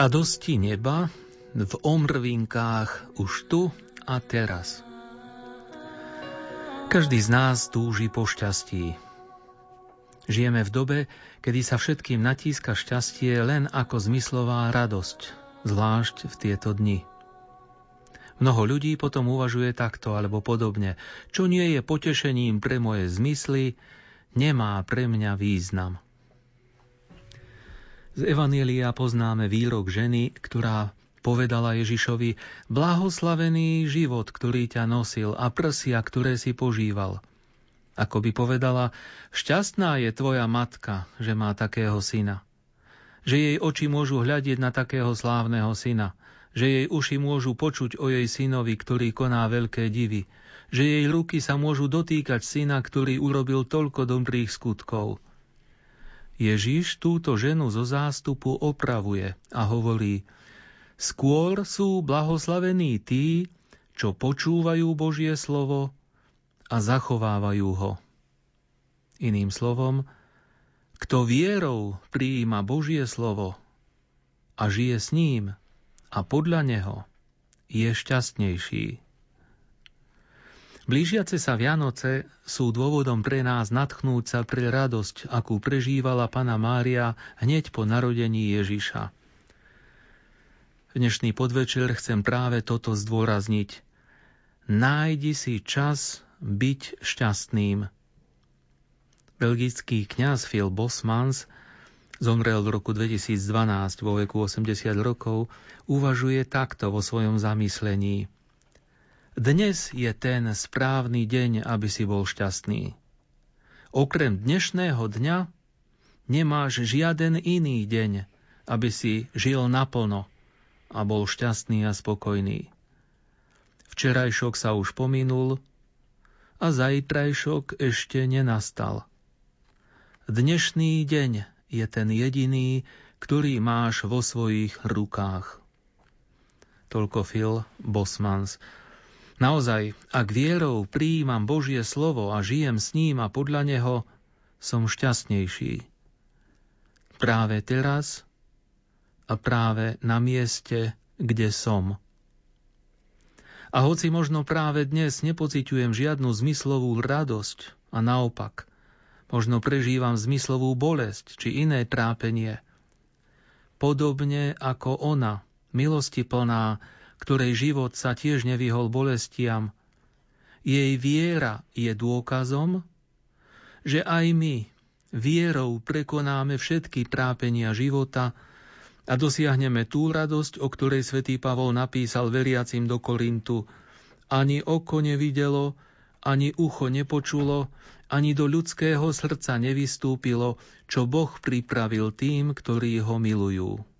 Radosti neba v omrvinkách už tu a teraz. Každý z nás túži po šťastí. Žijeme v dobe, kedy sa všetkým natíska šťastie len ako zmyslová radosť, zvlášť v tieto dni. Mnoho ľudí potom uvažuje takto alebo podobne. Čo nie je potešením pre moje zmysly, nemá pre mňa význam. Z Evanielia poznáme výrok ženy, ktorá povedala Ježišovi, blahoslavený život, ktorý ťa nosil a prsia, ktoré si požíval. Ako by povedala, šťastná je tvoja matka, že má takého syna. Že jej oči môžu hľadiť na takého slávneho syna. Že jej uši môžu počuť o jej synovi, ktorý koná veľké divy. Že jej ruky sa môžu dotýkať syna, ktorý urobil toľko dobrých skutkov. Ježiš túto ženu zo zástupu opravuje a hovorí, skôr sú blahoslavení tí, čo počúvajú Božie slovo a zachovávajú ho. Iným slovom, kto vierou prijíma Božie slovo a žije s ním a podľa neho, je šťastnejší. Blížiace sa Vianoce sú dôvodom pre nás natchnúť sa pre radosť, akú prežívala Pana Mária hneď po narodení Ježiša. Dnešný podvečer chcem práve toto zdôrazniť. Nájdi si čas byť šťastným. Belgický kňaz Phil Bosmans zomrel v roku 2012 vo veku 80 rokov, uvažuje takto vo svojom zamyslení – dnes je ten správny deň, aby si bol šťastný. Okrem dnešného dňa nemáš žiaden iný deň, aby si žil naplno a bol šťastný a spokojný. Včerajšok sa už pominul a zajtrajšok ešte nenastal. Dnešný deň je ten jediný, ktorý máš vo svojich rukách. Toľko Phil Bosmans. Naozaj, ak vierou prijímam Božie slovo a žijem s ním a podľa neho, som šťastnejší. Práve teraz a práve na mieste, kde som. A hoci možno práve dnes nepociťujem žiadnu zmyslovú radosť a naopak, možno prežívam zmyslovú bolesť či iné trápenie, podobne ako ona, milosti plná, ktorej život sa tiež nevyhol bolestiam, jej viera je dôkazom, že aj my vierou prekonáme všetky trápenia života a dosiahneme tú radosť, o ktorej svätý Pavol napísal veriacim do Korintu. Ani oko nevidelo, ani ucho nepočulo, ani do ľudského srdca nevystúpilo, čo Boh pripravil tým, ktorí ho milujú.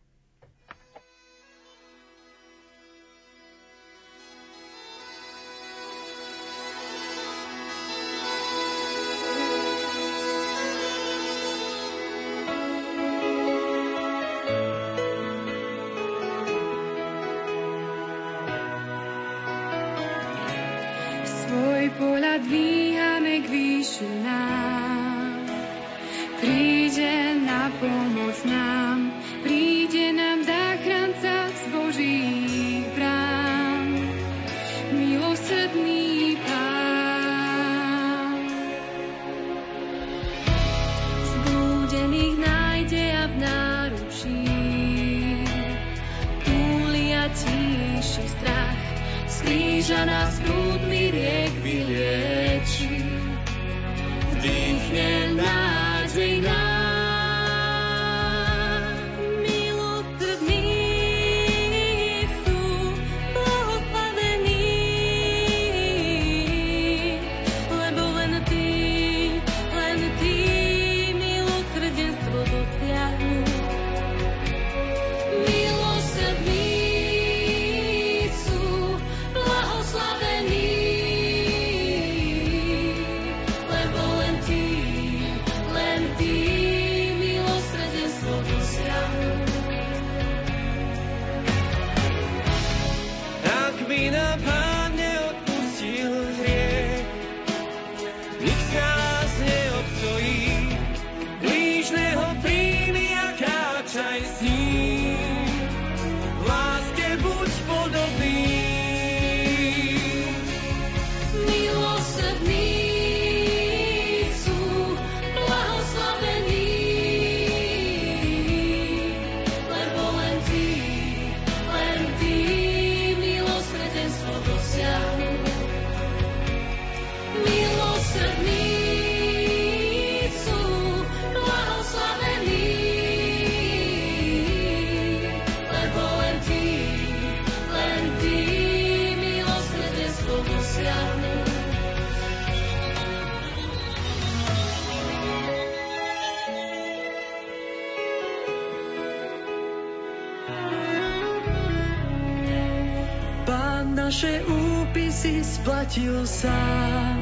Splatil sám.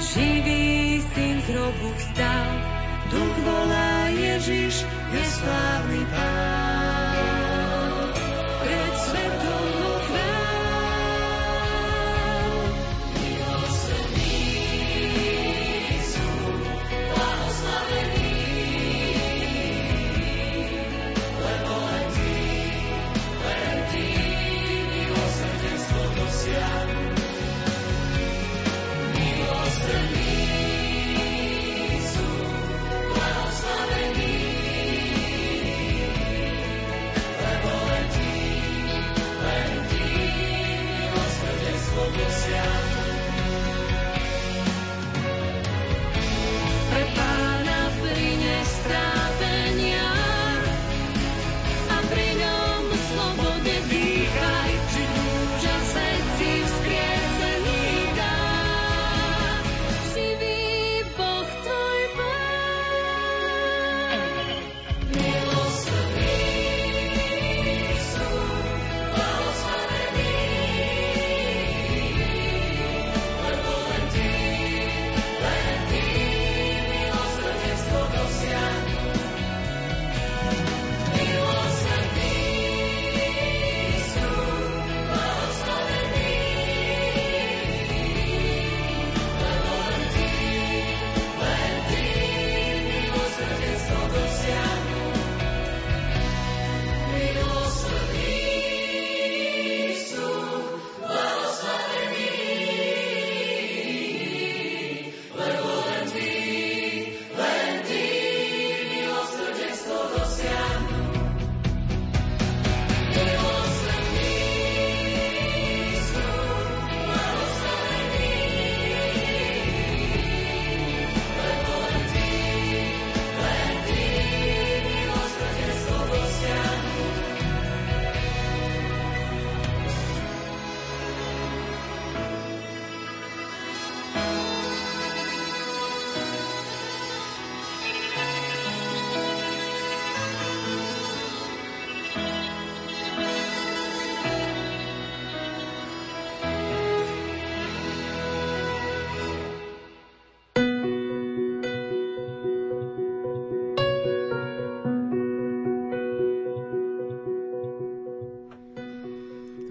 Živý syn z hrobu vstal, duch volá Ježiš, je slávny pán.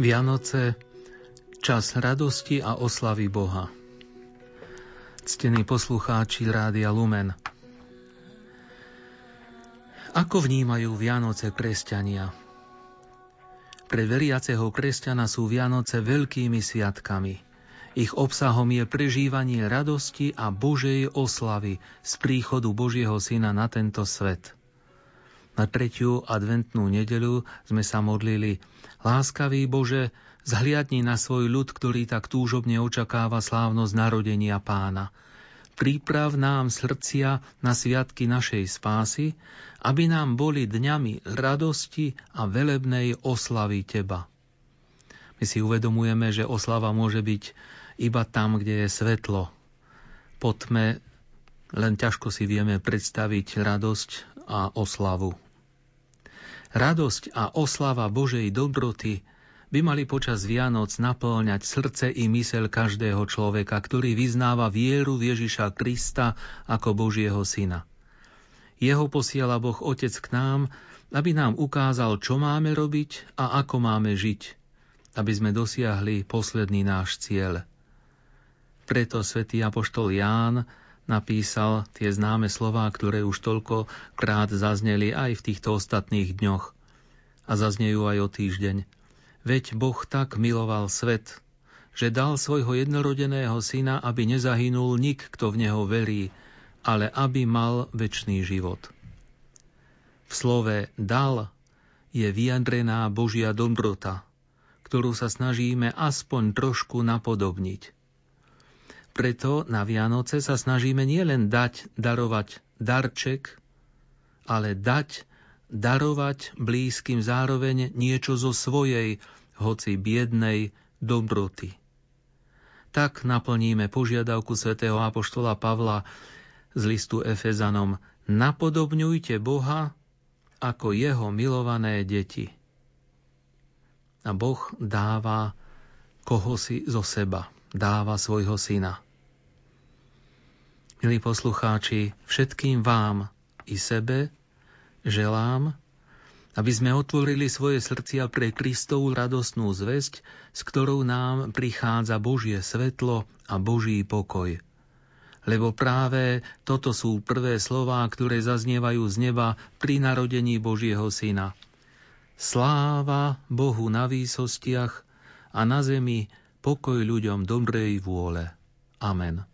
Vianoce, čas radosti a oslavy Boha. Ctení poslucháči Rádia Lumen. Ako vnímajú Vianoce kresťania? Pre veriaceho kresťana sú Vianoce veľkými sviatkami. Ich obsahom je prežívanie radosti a Božej oslavy z príchodu Božieho Syna na tento svet. Na tretiu adventnú nedeľu sme sa modlili Láskavý Bože, zhliadni na svoj ľud, ktorý tak túžobne očakáva slávnosť narodenia pána. Príprav nám srdcia na sviatky našej spásy, aby nám boli dňami radosti a velebnej oslavy Teba. My si uvedomujeme, že oslava môže byť iba tam, kde je svetlo. Po tme len ťažko si vieme predstaviť radosť a oslavu. Radosť a oslava Božej dobroty by mali počas Vianoc naplňať srdce i mysel každého človeka, ktorý vyznáva vieru v Ježiša Krista ako Božieho Syna. Jeho posiela Boh Otec k nám, aby nám ukázal, čo máme robiť a ako máme žiť, aby sme dosiahli posledný náš cieľ. Preto svätý Apoštol Ján napísal tie známe slová, ktoré už toľko krát zazneli aj v týchto ostatných dňoch a zaznejú aj o týždeň. Veď Boh tak miloval svet, že dal svojho jednorodeného syna, aby nezahynul nik, kto v neho verí, ale aby mal väčší život. V slove dal je vyjadrená Božia dobrota, ktorú sa snažíme aspoň trošku napodobniť. Preto na Vianoce sa snažíme nielen dať, darovať darček, ale dať, darovať blízkym zároveň niečo zo svojej, hoci biednej, dobroty. Tak naplníme požiadavku svätého Apoštola Pavla z listu Efezanom Napodobňujte Boha ako jeho milované deti. A Boh dáva koho si zo seba dáva svojho syna. Milí poslucháči, všetkým vám i sebe želám, aby sme otvorili svoje srdcia pre Kristovú radostnú zväzť, s ktorou nám prichádza Božie svetlo a Boží pokoj. Lebo práve toto sú prvé slová, ktoré zaznievajú z neba pri narodení Božieho Syna. Sláva Bohu na výsostiach a na zemi pokoj ľuďom dobrej vôle. Amen.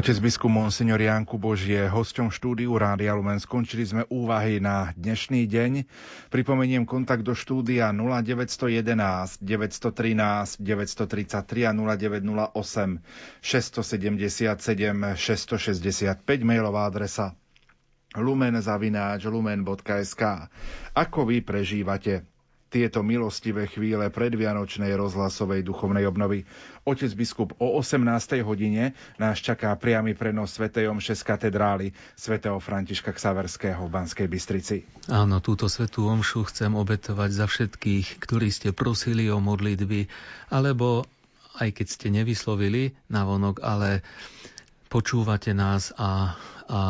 Otec biskup Monsignor Ján Kubož je hosťom štúdiu Rádia Lumen. Skončili sme úvahy na dnešný deň. Pripomeniem kontakt do štúdia 0911 913 933 a 0908 677 665 mailová adresa lumen.sk Ako vy prežívate tieto milostivé chvíle predvianočnej rozhlasovej duchovnej obnovy. Otec biskup o 18. hodine nás čaká priamy prenos Svetej Omše z katedrály svätého Františka Ksaverského v Banskej Bystrici. Áno, túto Svetú Omšu chcem obetovať za všetkých, ktorí ste prosili o modlitby, alebo aj keď ste nevyslovili na vonok, ale počúvate nás a, a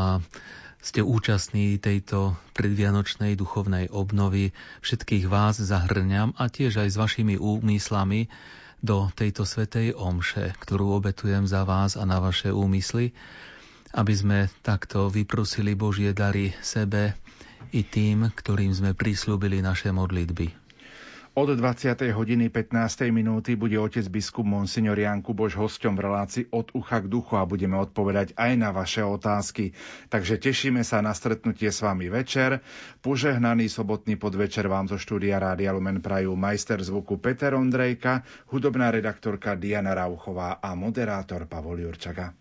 ste účastní tejto predvianočnej duchovnej obnovy. Všetkých vás zahrňam a tiež aj s vašimi úmyslami do tejto svetej omše, ktorú obetujem za vás a na vaše úmysly, aby sme takto vyprosili Božie dary sebe i tým, ktorým sme prislúbili naše modlitby. Od 20. hodiny 15. minúty bude otec biskup Monsignor Jan Kuboš hosťom v relácii od ucha k duchu a budeme odpovedať aj na vaše otázky. Takže tešíme sa na stretnutie s vami večer. Požehnaný sobotný podvečer vám zo štúdia Rádia Lumen Prajú majster zvuku Peter Ondrejka, hudobná redaktorka Diana Rauchová a moderátor Pavol Jurčaga.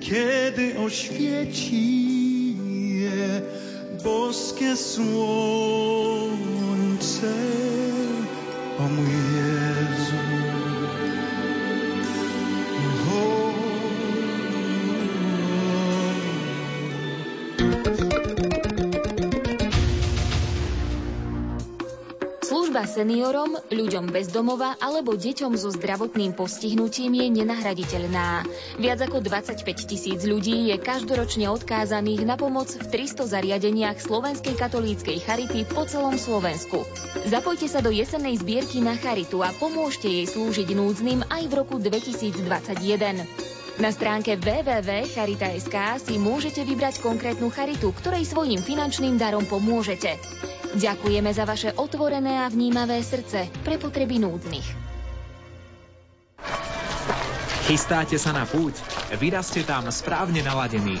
Kiedy oświeci boskie słońce, seniorom, ľuďom bez domova alebo deťom so zdravotným postihnutím je nenahraditeľná. Viac ako 25 tisíc ľudí je každoročne odkázaných na pomoc v 300 zariadeniach Slovenskej katolíckej charity po celom Slovensku. Zapojte sa do jesennej zbierky na charitu a pomôžte jej slúžiť núdznym aj v roku 2021. Na stránke www.charita.sk si môžete vybrať konkrétnu charitu, ktorej svojim finančným darom pomôžete. Ďakujeme za vaše otvorené a vnímavé srdce pre potreby núdznych. Chystáte sa na púť? Vyrazte tam správne naladený.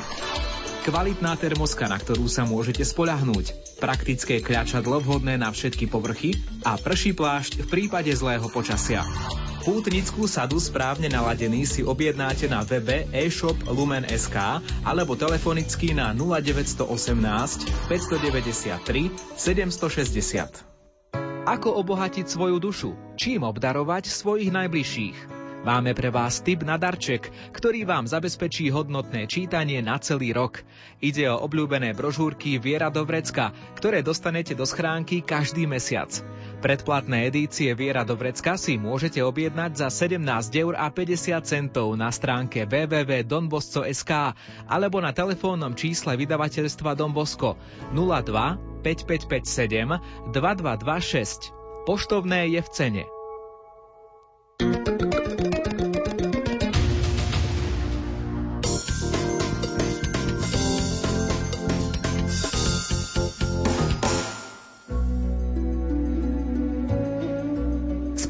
Kvalitná termoska, na ktorú sa môžete spolahnúť. Praktické kľačadlo vhodné na všetky povrchy a prší plášť v prípade zlého počasia. Pútnickú sadu správne naladený si objednáte na webe e-shop lumen.sk alebo telefonicky na 0918 593 760. Ako obohatiť svoju dušu? Čím obdarovať svojich najbližších? Máme pre vás tip na darček, ktorý vám zabezpečí hodnotné čítanie na celý rok. Ide o obľúbené brožúrky Viera do vrecka, ktoré dostanete do schránky každý mesiac. Predplatné edície Viera do vrecka si môžete objednať za 17 eur a 50 centov na stránke www.donbosco.sk alebo na telefónnom čísle vydavateľstva Don Bosco 02 5557 2226. Poštovné je v cene.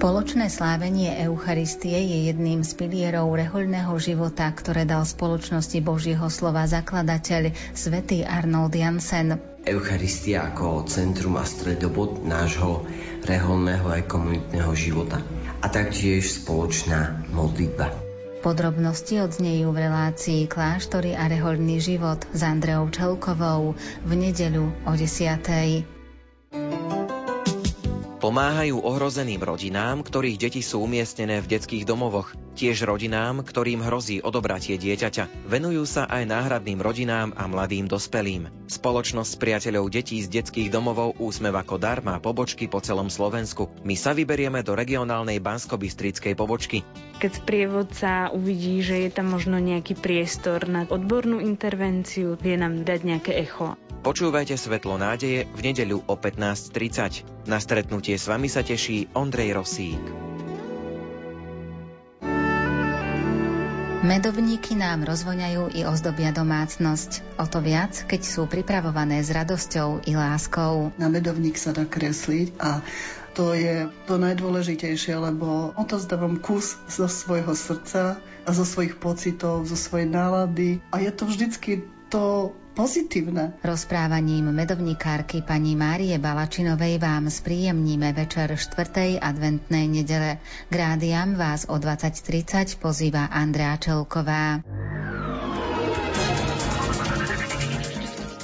Spoločné slávenie Eucharistie je jedným z pilierov rehoľného života, ktoré dal spoločnosti Božieho slova zakladateľ svätý Arnold Jansen. Eucharistia ako centrum a stredobod nášho reholného aj komunitného života a taktiež spoločná modlitba. Podrobnosti odznejú v relácii Kláštory a rehoľný život s Andreou Čelkovou v nedeľu o 10. Pomáhajú ohrozeným rodinám, ktorých deti sú umiestnené v detských domovoch. Tiež rodinám, ktorým hrozí odobratie dieťaťa. Venujú sa aj náhradným rodinám a mladým dospelým. Spoločnosť priateľov detí z detských domovov Úsmev ako dar má pobočky po celom Slovensku. My sa vyberieme do regionálnej bansko-bystrickej pobočky. Keď sprievodca uvidí, že je tam možno nejaký priestor na odbornú intervenciu, vie nám dať nejaké echo. Počúvajte Svetlo nádeje v nedeľu o 15.30. Na stretnutie s vami sa teší Ondrej Rosík. Medovníky nám rozvoňajú i ozdobia domácnosť. O to viac, keď sú pripravované s radosťou i láskou. Na medovník sa dá kresliť a to je to najdôležitejšie, lebo odozdávam kus zo svojho srdca a zo svojich pocitov, zo svojej nálady a je to vždycky to pozitívne. Rozprávaním medovníkárky pani Márie Balačinovej vám spríjemníme večer 4. adventnej nedele. K rádiam vás o 20.30 pozýva Andrá Čelková.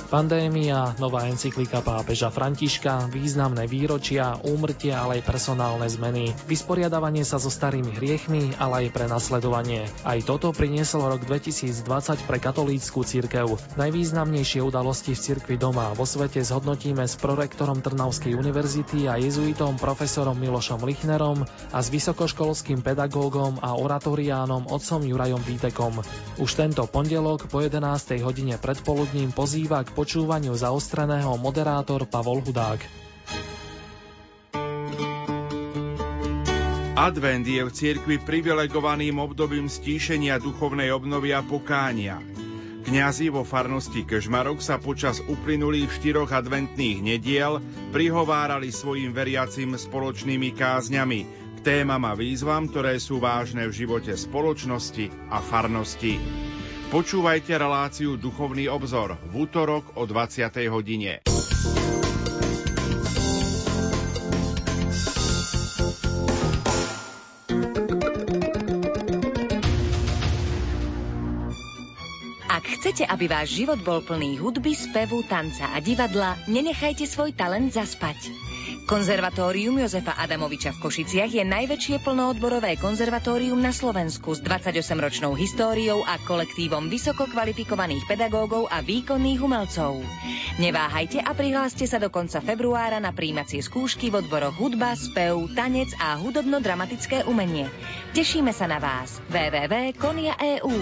Pandémia, nová encyklika pápeža Františka, významné výročia, úmrtia, ale aj personálne zmeny, vysporiadavanie sa so starými hriechmi, ale aj prenasledovanie. Aj toto priniesol rok 2020 pre katolícku cirkev. Najvýznamnejšie udalosti v cirkvi doma vo svete zhodnotíme s prorektorom Trnavskej univerzity a jezuitom profesorom Milošom Lichnerom a s vysokoškolským pedagógom a oratoriánom otcom Jurajom Vítekom. Už tento pondelok po 11. hodine predpoludním pozýva k počúvaniu zaostreného moderátor Pavol Hudák. Advent je v cirkvi privilegovaným obdobím stíšenia duchovnej obnovy a pokánia. Kňazi vo farnosti Kežmarok sa počas uplynulých štyroch adventných nediel prihovárali svojim veriacim spoločnými kázňami k témam a výzvam, ktoré sú vážne v živote spoločnosti a farnosti. Počúvajte reláciu Duchovný obzor v útorok o 20. hodine. Ak chcete, aby váš život bol plný hudby, spevu, tanca a divadla, nenechajte svoj talent zaspať. Konzervatórium Jozefa Adamoviča v Košiciach je najväčšie plnoodborové konzervatórium na Slovensku s 28-ročnou históriou a kolektívom vysoko kvalifikovaných pedagógov a výkonných umelcov. Neváhajte a prihláste sa do konca februára na príjmacie skúšky v odboroch hudba, spev, tanec a hudobno-dramatické umenie. Tešíme sa na vás. www.konia.eu